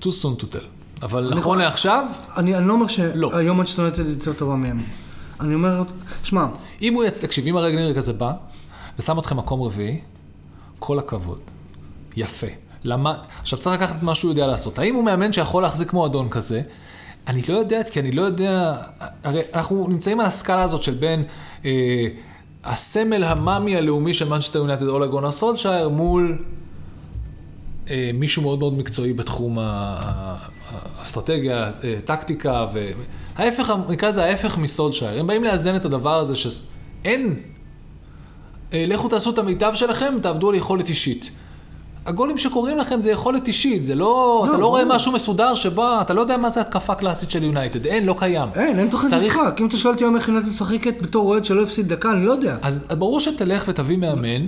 too soon to tell. אבל נכון לעכשיו, אני אני לא אומר לא. שהיום מנצ'סטר יונייטד יותר טובה מהם. אני אומר, שמע, אם הוא יצ... תקשיב, אם הרגנר כזה בא, ושם אתכם מקום רביעי, כל הכבוד. יפה. למה... עכשיו צריך לקחת את מה שהוא יודע לעשות. האם הוא מאמן שיכול להחזיק מועדון כזה? אני לא יודע, כי אני לא יודע... הרי אנחנו נמצאים על הסקאלה הזאת של בין אה, הסמל המאמי הלאומי של מנצ'סטר יונייטד אולה גונה סולשייר מול אה, מישהו מאוד מאוד מקצועי בתחום האסטרטגיה, אה, טקטיקה, וההפך, נקרא לזה ההפך מסולשייר. הם באים לאזן את הדבר הזה שאין, אה, לכו תעשו את המיטב שלכם, תעבדו על יכולת אישית. הגולים שקורים לכם זה יכולת אישית, זה לא, לא, אתה לא. רואה משהו מסודר שבא, אתה לא יודע מה זה התקפה קלאסית של יונייטד, אין, לא קיים. אין, אין תוכנית צריך- משחק. אם אתה שואל אותי היום איך יונייטד משחקת בתור אוהד שלא הפסיד דקה, אני לא יודע. אז ברור שתלך ותביא מאמן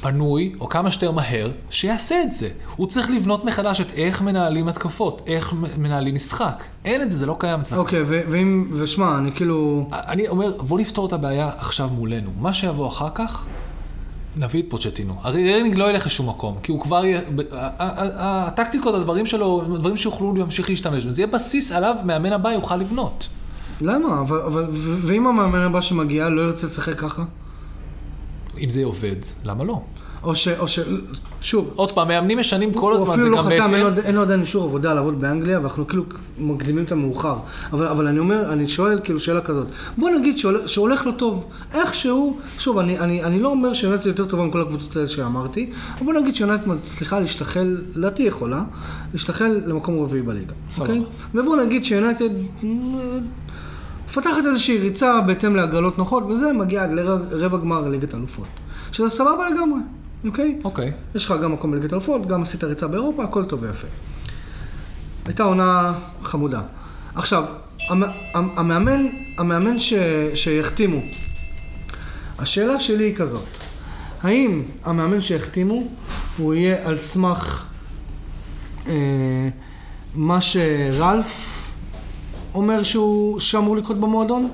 פנוי, או כמה שיותר מהר, שיעשה את זה. הוא צריך לבנות מחדש את איך מנהלים התקפות, איך מנהלים משחק. אין את זה, זה לא קיים אצלך. אוקיי, ואם, ושמע, אני כאילו... אני אומר, בוא נפתור את הבעיה עכשיו מולנו. מה שיבוא אחר כך, נביא את פוצ'טינו. הרי רגניק לא ילך לשום מקום, כי הוא כבר יהיה... הטקטיקות, הדברים שלו, הם דברים שיוכלו להמשיך להשתמש בהם. זה יהיה בסיס עליו מאמן הבא יוכל לבנות. למה? אבל, אבל, ואם המאמן הבא שמגיע לא ירצה לשחק ככה? אם זה עובד, למה לא? או ש... או ש... שוב, עוד פעם, מאמנים משנים כל הוא הזמן, זה אפילו לא גם חתם, אין לו. אין לו עדיין אישור עבודה לעבוד באנגליה, ואנחנו כאילו מקדימים את המאוחר. אבל, אבל אני אומר, אני שואל כאילו שאלה כזאת, בוא נגיד שהולך, שהולך לו טוב, איכשהו, שוב, אני, אני, אני לא אומר שיונתן יותר טובה מכל הקבוצות האלה שאמרתי, אבל בוא נגיד שיונתן מצליחה להשתחל, לדעתי יכולה, להשתחל למקום רביעי בליגה, סבבה. אוקיי? ובוא נגיד שיונתן... אה, מפתחת איזושהי ריצה בהתאם להגרלות נוחות, וזה מגיע עד לרבע גמר ליגת אלופות. שזה סבבה לגמרי, אוקיי? אוקיי. יש לך גם מקום בליגת אלופות, גם עשית ריצה באירופה, הכל טוב ויפה. הייתה עונה חמודה. עכשיו, המ- המאמן, המאמן ש, שיחתימו, השאלה שלי היא כזאת, האם המאמן שיחתימו, הוא יהיה על סמך אה, מה שרלף אומר שהוא, שאמור לקרות במועדון?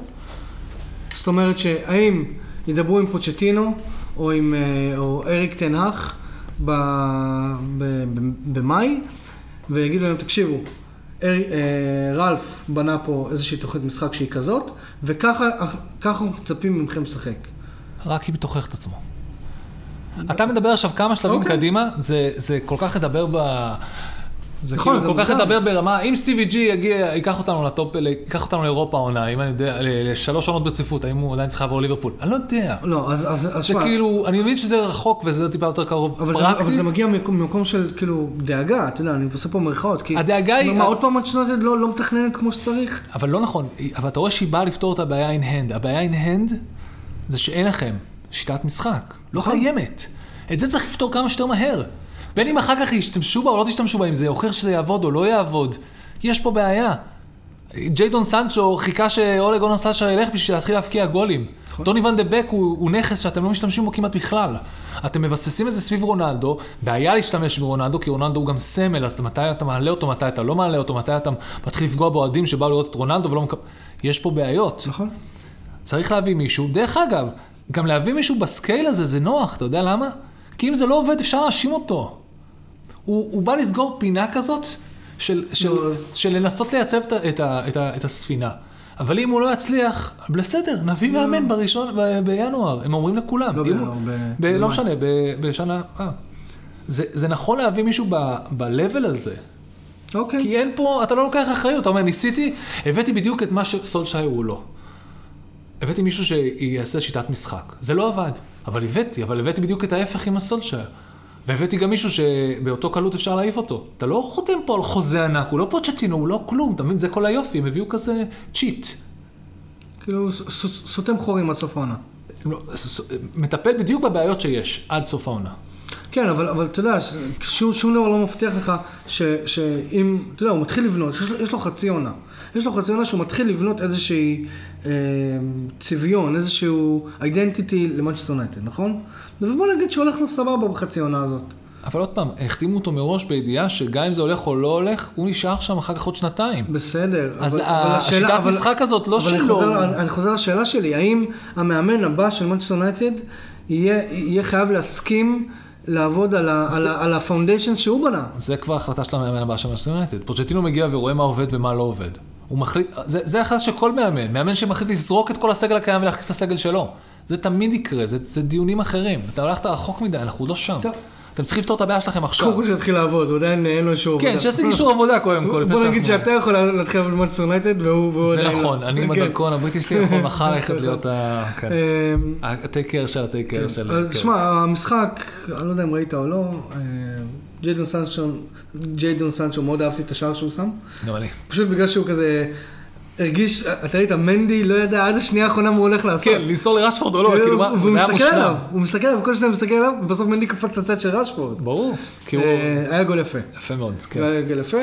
זאת אומרת שהאם ידברו עם פוצ'טינו או עם אה, או אריק תנח במאי ויגידו להם, תקשיבו, אר, אה, רלף בנה פה איזושהי תוכנית משחק שהיא כזאת וככה ככה אנחנו מצפים מכם לשחק. רק אם תוכיח את עצמו. אתה מדבר עכשיו כמה שלבים אוקיי. קדימה, זה, זה כל כך לדבר ב... זה נכון, כאילו זה כל כך. לדבר ברמה, אם סטיבי ג'י יגיע, ייקח אותנו לטופ, ייקח אותנו לאירופה העונה, אם אני יודע, לשלוש עונות ברציפות, האם הוא עדיין צריך לעבור ליברפול? אני לא יודע. לא, אז, אז, אז זה שמע, כאילו, אני מבין שזה רחוק וזה טיפה יותר קרוב. אבל, זה, אבל פרקטית, זה מגיע ממקום, של כאילו דאגה, אתה יודע, אני עושה פה מירכאות, כי... הדאגה היא- מה, עוד פעם את שנתת לא, לא מתכננת כמו שצריך? אבל לא נכון, אבל אתה רואה שהיא באה לפתור את הבעיה in hand. הבעיה in hand זה שאין לכם שיטת משחק, לא נכון. קיימת. את זה צריך לפתור כמה שיותר מהר. בין אם אחר כך ישתמשו בה או לא תשתמשו בה, אם זה יוכיח שזה יעבוד או לא יעבוד, יש פה בעיה. ג'יידון סנצ'ו חיכה שאולה גונר סאצ'ה ילך בשביל להתחיל להבקיע גולים. נכון. דוני ון דה בק הוא, הוא נכס שאתם לא משתמשים בו כמעט בכלל. אתם מבססים את זה סביב רונלדו, בעיה להשתמש ברונלדו, כי רונלדו הוא גם סמל, אז מתי אתה מעלה אותו, מתי אתה לא מעלה אותו, מתי אתה מתחיל לפגוע באוהדים שבאו לראות את רונלדו ולא מקבל... יש פה בעיות. נכון. צריך להביא מישהו, דרך אגב, גם להביא מישהו בסקייל הזה זה נוח, אתה יודע למה? כי אם זה לא עובד אפשר להאשים אותו. הוא, הוא בא לסגור פינה כזאת של, של, אז- של לנסות לייצב את, את, את, את הספינה. אבל אם הוא לא יצליח, בסדר, נביא מאמן בראשון, ב, בינואר, הם אומרים לכולם. לא בינואר, ב- לא. משנה, ב, בשנה... אה. זה, זה נכון להביא מישהו ב-level הזה, אוקיי. כי אין פה, אתה לא לוקח אחריות, אתה אומר, ניסיתי, הבאתי בדיוק את מה שסולשייר הוא לא. הבאתי מישהו שיעשה שיטת משחק. זה לא עבד, אבל הבאתי, אבל הבאתי בדיוק את ההפך עם הסולשייר. והבאתי גם מישהו שבאותו קלות אפשר להעיף אותו. אתה לא חותם פה על חוזה ענק, הוא לא פוצ'טינו, הוא לא כלום, אתה מבין? זה כל היופי, הם הביאו כזה צ'יט. כאילו, סותם חורים עד סוף העונה. לא, מטפל בדיוק בבעיות שיש עד סוף העונה. כן, אבל, אבל אתה יודע, שום, שום דבר לא מבטיח לך שאם, אתה יודע, הוא מתחיל לבנות, יש, יש לו חצי עונה. יש לו חצי עונה שהוא מתחיל לבנות איזושהי אה, צביון, איזשהו אידנטיטי למנצ'סטר יונייטד, נכון? ובוא נגיד שהולך לו סבבה בחצי עונה הזאת. אבל עוד פעם, החתימו אותו מראש בידיעה שגם אם זה הולך או לא הולך, הוא נשאר שם אחר כך עוד שנתיים. בסדר, אז אבל, ה- אבל השאלה... השיטת אבל, משחק הזאת לא אבל אני שלו. חוזר, אני, חוזר לשאלה שלי, האם המאמן הבא של מנצ'סטר יונייטד יהיה, יהיה חייב להסכים לעבוד על, ה, על, ה, על ה foundation שהוא בנה? זה כבר החלטה של המאמן הבא של מנצ'סטר יונייטד. פוצ'טינו מגיע ורואה מה עובד ומה לא עובד. הוא מחליט, זה, זה החלטה של כל מאמן, מאמן שמחליט לזרוק את כל הסגל הקיים ולהכניס את הסגל שלו. זה תמיד יקרה, זה, זה דיונים אחרים. אתה הולכת רחוק מדי, אנחנו לא שם. טוב. אתם צריכים לפתור את הבעיה שלכם עכשיו. קודם כל שיתחיל לעבוד, הוא עדיין אין לו אישור עבודה. כן, שישיג אישור עבודה קודם כל. בוא נגיד שאתה יכול להתחיל לעבוד במנצ'סטר יונייטד והוא והוא זה עדיין לא. נכון, אני עם כן. הדרכון הבריטי שלי יכול [laughs] מחר ללכת להיות ה... כן. אמ, הטייק קר של הטייק קר של... אז כן. תשמע, המשחק, אני לא יודע אם ראית או לא, אה, ג'יידון סנצ'ו, ג'יידון סנצ'ו, מאוד אהבתי את השער שהוא שם. גם אני. פשוט בגלל שהוא כזה הרגיש, אתה ראית, מנדי לא ידע עד השנייה האחרונה מה הוא הולך לעשות. כן, למסור לרשפורד או לא, כאילו מה, והוא זה היה מסתכל עליו, מושלם. הוא מסתכל עליו, כל שניה מסתכל עליו, ובסוף מנדי קפץ לצד של רשפורד. ברור. אה, היה גול יפה. יפה מאוד, כן. היה גול יפה,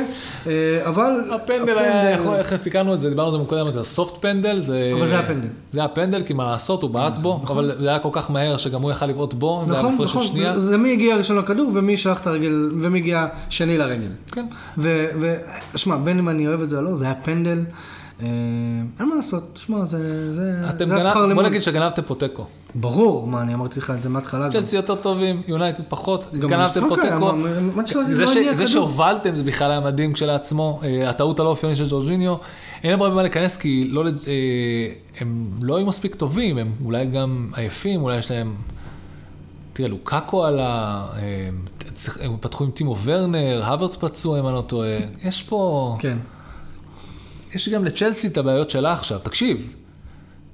אה, אבל... הפנדל היה, איך סיכמנו את זה, דיברנו על זה מקודם, זה סופט פנדל, זה... אבל זה היה פנדל. זה היה פנדל, כי מה לעשות, הוא בעט בו, אבל זה היה כל כך מהר שגם הוא יכל לבעוט בו, זה היה נכון, בהפרש של נכון, שנייה. זה מי הגיע ראשון לכדור ומי שלח את הרגל, ומי הגיע שני לרגל. כן. ושמע, בין אם אני אוהב את זה או לא, זה היה פנדל. אה, אין מה לעשות, שמע, זה זה- זה גנב- השכר בוא לימוד. נגיד שגנבתם פה תיקו. ברור, מה, אני אמרתי לך את זה מההתחלה. צ'לסי יותר טובים, יונייטד פחות, גנבתם פה תיקו. זה לא. שהובלתם זה בכלל היה מדהים כשלעצמו, אה, הטעות הלא אופיינית של ג'ורג'יניו, אין להם מה להיכנס כי לא, אה, הם לא היו מספיק טובים, הם אולי גם עייפים, אולי יש להם תראה, לוקאקו על ה... הם פתחו עם טימו ורנר, הוורץ פצוע, אם אני לא טועה. יש פה... כן. יש גם לצ'לסי את הבעיות שלה עכשיו. תקשיב,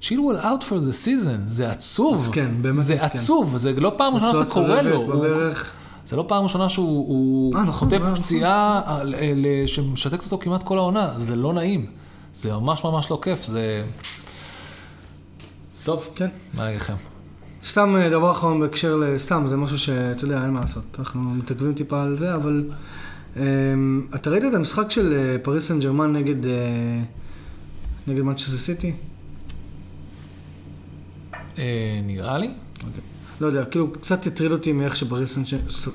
צ'ילואל out for the season, זה עצוב. מסכן, באמת זה מסכן. עצוב, זה לא פעם ראשונה שזה קורה לו. בברך. זה לא פעם ראשונה שהוא הוא אה, נכון, חוטף אה, פציעה אל- שמשתקת אותו כמעט כל העונה. זה לא נעים. זה ממש ממש לא כיף, זה... טוב, כן. מה אני אגיד לכם? סתם דבר אחרון בהקשר ל... סתם, זה משהו שאתה יודע, אין מה לעשות. אנחנו מתעכבים טיפה על זה, אבל... אה, אתה ראית את המשחק של אה, פריס סן ג'רמן נגד... אה, נגד מנצ'סטר סיטי? אה, נראה לי. לא יודע, כאילו קצת הטריד אותי מאיך שפריס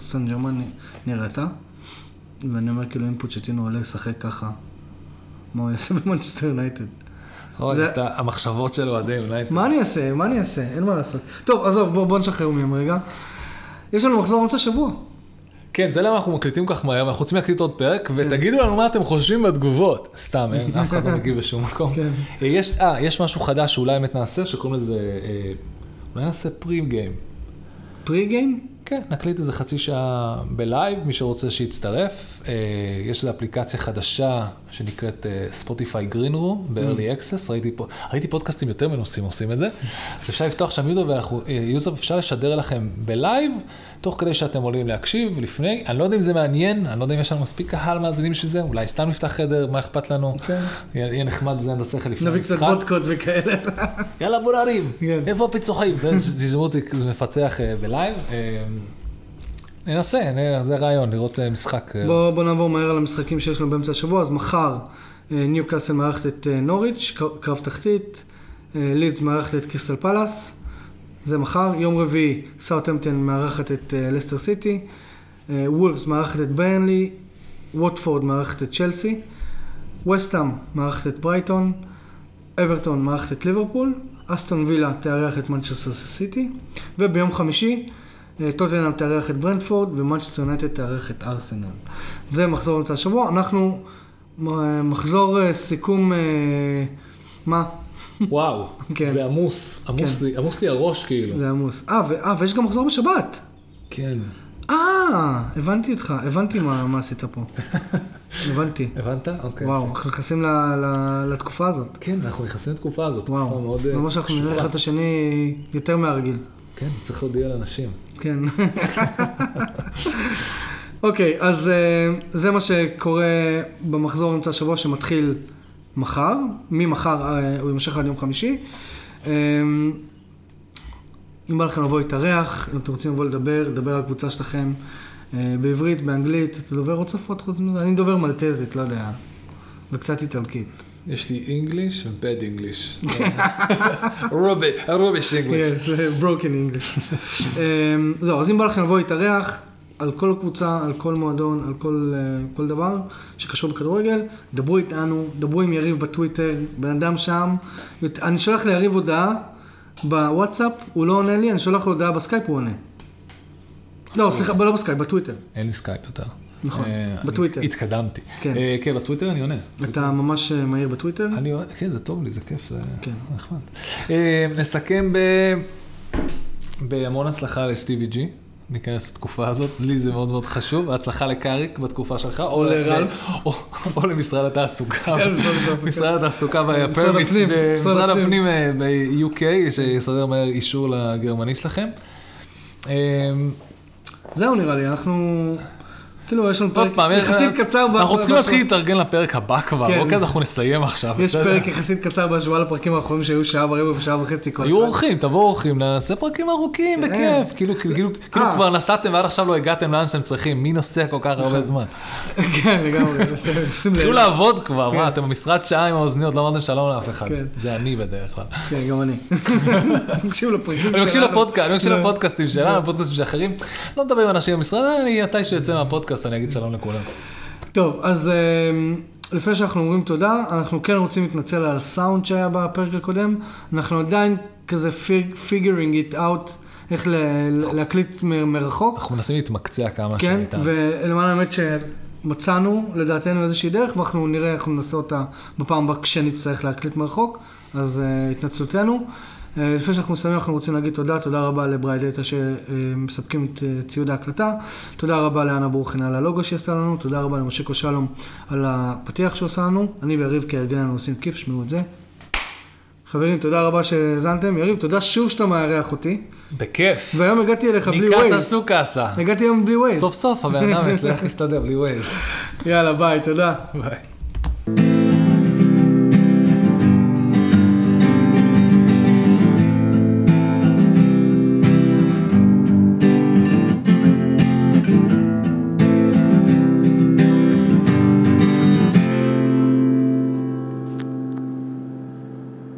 סן- ג'רמן נראתה. ואני אומר, כאילו, אם פוצ'טינו עולה לשחק ככה, מה הוא יעשה [laughs] במנצ'סטר יונייטד? אוי, זה- המחשבות של אוהדי יונייטד. מה אני אעשה? מה אני אעשה? אין מה לעשות. טוב, עזוב, בוא, בוא נשחרר מהם רגע. יש לנו מחזור אמצע שבוע. כן, זה למה אנחנו מקליטים כך מהר, אנחנו רוצים להקליט עוד פרק, ותגידו לנו מה אתם חושבים בתגובות. סתם, אין, אף אחד לא [laughs] מגיב בשום מקום. כן. אה, יש, אה, יש משהו חדש שאולי באמת נעשה, שקוראים לזה, אה, אולי נעשה pregame. Pregame? כן, נקליט איזה חצי שעה ב live, מי שרוצה שיצטרף. אה, יש איזו אפליקציה חדשה שנקראת ספוטיפיי Greenroom ב-early access, ראיתי, פה, ראיתי פודקאסטים יותר מנוסים עושים את זה, אז אפשר לפתוח שם יוטיוב ואנחנו, user, אפשר לשדר לכם ב live, תוך כדי שאתם עולים להקשיב לפני, אני לא יודע אם זה מעניין, אני לא יודע אם יש לנו מספיק קהל מאזינים בשביל זה, אולי סתם נפתח חדר, מה אכפת לנו? כן. יהיה יהיה נחמד לזיין את השכל לפני נביא קצת המשחק. וודקות וכאלה. יאללה בוא נרים, כן. איפה הפיצוחים? זיזמו אותי כזה מפצח אה, ב live. אה, ננסה, זה רעיון, לראות אה, משחק. אה, בוא, בוא נעבור מהר על המשחקים שיש לנו באמצע השבוע. אז מחר ניו קאסל מארחת את אה, נוריץ', קר- קרב תחתית. אה, לידס מארחת את קריסטל פאלאס. זה מחר. יום רביעי סאוטהמפטון מארחת את אה, לסטר סיטי. אה, וולפס מארחת את ברנלי. ווטפורד מארחת את צ'לסי. ווסטהאם מארחת את ברייטון. אברטון מארחת את ליברפול. אסטון וילה תארח את מנצ'סטר סיטי. וביום חמישי אה, טוטנאם תארח את ברנטפורד ומנצ'סטר יונייטד תארח את ארסנל. זה מחזור אמצע השבוע. אנחנו אה, מחזור אה, סיכום, אה, מה? וואו, כן. זה עמוס, עמוס כן. לי- עמוס לי הראש כאילו. זה עמוס. אה, אה, ויש גם מחזור בשבת. כן. אה, הבנתי אותך, הבנתי מה, מה עשית פה. [laughs] הבנתי. הבנת? אוקיי. וואו. אנחנו נכנסים ל, ל, לתקופה הזאת. כן, אנחנו נכנסים לתקופה הזאת, תקופה וואו, מאוד אה, ממש אנחנו נראה. אחד את השני יותר מהרגיל. כן, צריך להודיע לאנשים. כן. [laughs] אוקיי, אז אה, זה מה שקורה במחזור אמצע השבוע שמתחיל מחר. ממחר אה, הוא יימשך עד יום חמישי. אה, אם בא לכם לבוא להתארח, אם אתם רוצים לבוא לדבר, לדבר על הקבוצה שלכם אה, בעברית, באנגלית, אתה דובר עוד שפות חוץ מזה? אני דובר מלטזית, לא יודע, וקצת איטלקית. יש לי English ו-bad English. [laughs] רוביש English. כן, broken English. [laughs] אמ, זהו, אז אם בא לכם לבוא להתארח על כל קבוצה, על כל מועדון, על כל, אה, כל דבר שקשור בכדורגל, דברו איתנו, דברו עם יריב בטוויטר, בן אדם שם. אני שולח ליריב הודעה בוואטסאפ, הוא לא עונה לי, אני שולח לו הודעה בסקייפ, הוא עונה. לא, סליחה, לא בסקייפ, בטוויטר. אין לי סקייפ יותר. נכון, אה, בטוויטר. התקדמתי. כן. אה, כן, בטוויטר אני עונה. אתה ממש מהיר בטוויטר? אני עונה, כן, זה טוב לי, זה כיף, זה כן. נחמד. נסכם. בהמון הצלחה לסטיבי ג'י. ניכנס לתקופה הזאת, לי זה מאוד מאוד חשוב, הצלחה לקאריק בתקופה שלך, או לרלף. או, למשרד התעסוקה, כן, משרד התעסוקה. התעסוקה משרד הפנים. הפנים ב-UK, שיסדר מהר אישור לגרמני שלכם. אה, זהו נראה לי, אנחנו... כאילו, יש לנו פרק פעם, יחסית קצר. ב- אנחנו צריכים להתחיל להתארגן לפרק הבא כבר, כן. אוקיי, אז אנחנו נסיים עכשיו. יש בסדר? פרק יחסית קצר בהשוואה לפרקים האחרונים שהיו שעה ורבע ושעה וחצי כל היו. אורחים, תבואו אורחים, נעשה פרקים ארוכים, כן. בכיף. כאילו, כאילו, כאילו כאילו אה. כבר נסעתם ועד עכשיו לא הגעתם לאן שאתם צריכים, מי נוסע כל כך הרבה זמן? [laughs] כן, לגמרי. תתחילו [laughs] לעבוד כבר, כן. מה, אתם במשרד שעה עם האוזניות, לא אמרתם שלום לאף אחד. כן. זה אני בדרך כלל. [laughs] כן, גם אני. אני מקשיב לפרקים אני מקשיב שלנו. לפודקאסט, אני מקשיב. לפודקאסטים שלנו, לפודקאסטים של אחרים. לא מדבר עם אנשים במשרד, אני מתישהו יוצא מהפודקאסט, אני אגיד שלום לכולם. טוב, אז אמ, לפני שאנחנו אומרים תודה, אנחנו כן רוצים להתנצל על הסאונד שהיה בפרק הקודם. אנחנו עדיין כזה figuring it out, איך ל- להקליט מ- מרחוק. אנחנו מנסים להתמקצע כמה כן, שניתן. ולמען האמת שמצאנו לדעתנו איזושהי דרך, ואנחנו נראה איך ננסה אותה בפעם הבאה כשנצטרך להקליט מרחוק, אז uh, התנצלותנו. אה, לפני שאנחנו מסיימים, אנחנו רוצים להגיד תודה, תודה רבה לברי דאטה שמספקים את אה, ציוד ההקלטה, תודה רבה לאנה ברוכן על הלוגו שעשתה לנו, תודה רבה למושיקו שלום על הפתיח שעושה לנו, אני ויריב כהרגלנו עושים כיף, שמעו את זה. חברים, תודה רבה שהאזנתם. יריב, תודה שוב שאתה מארח אותי. בכיף. והיום הגעתי אליך בלי mi casa ווייז. su casa. הגעתי היום בלי ווייז. סוף סוף הבן אדם הצליח להסתדר בלי ווייז. יאללה, ביי, תודה. ביי.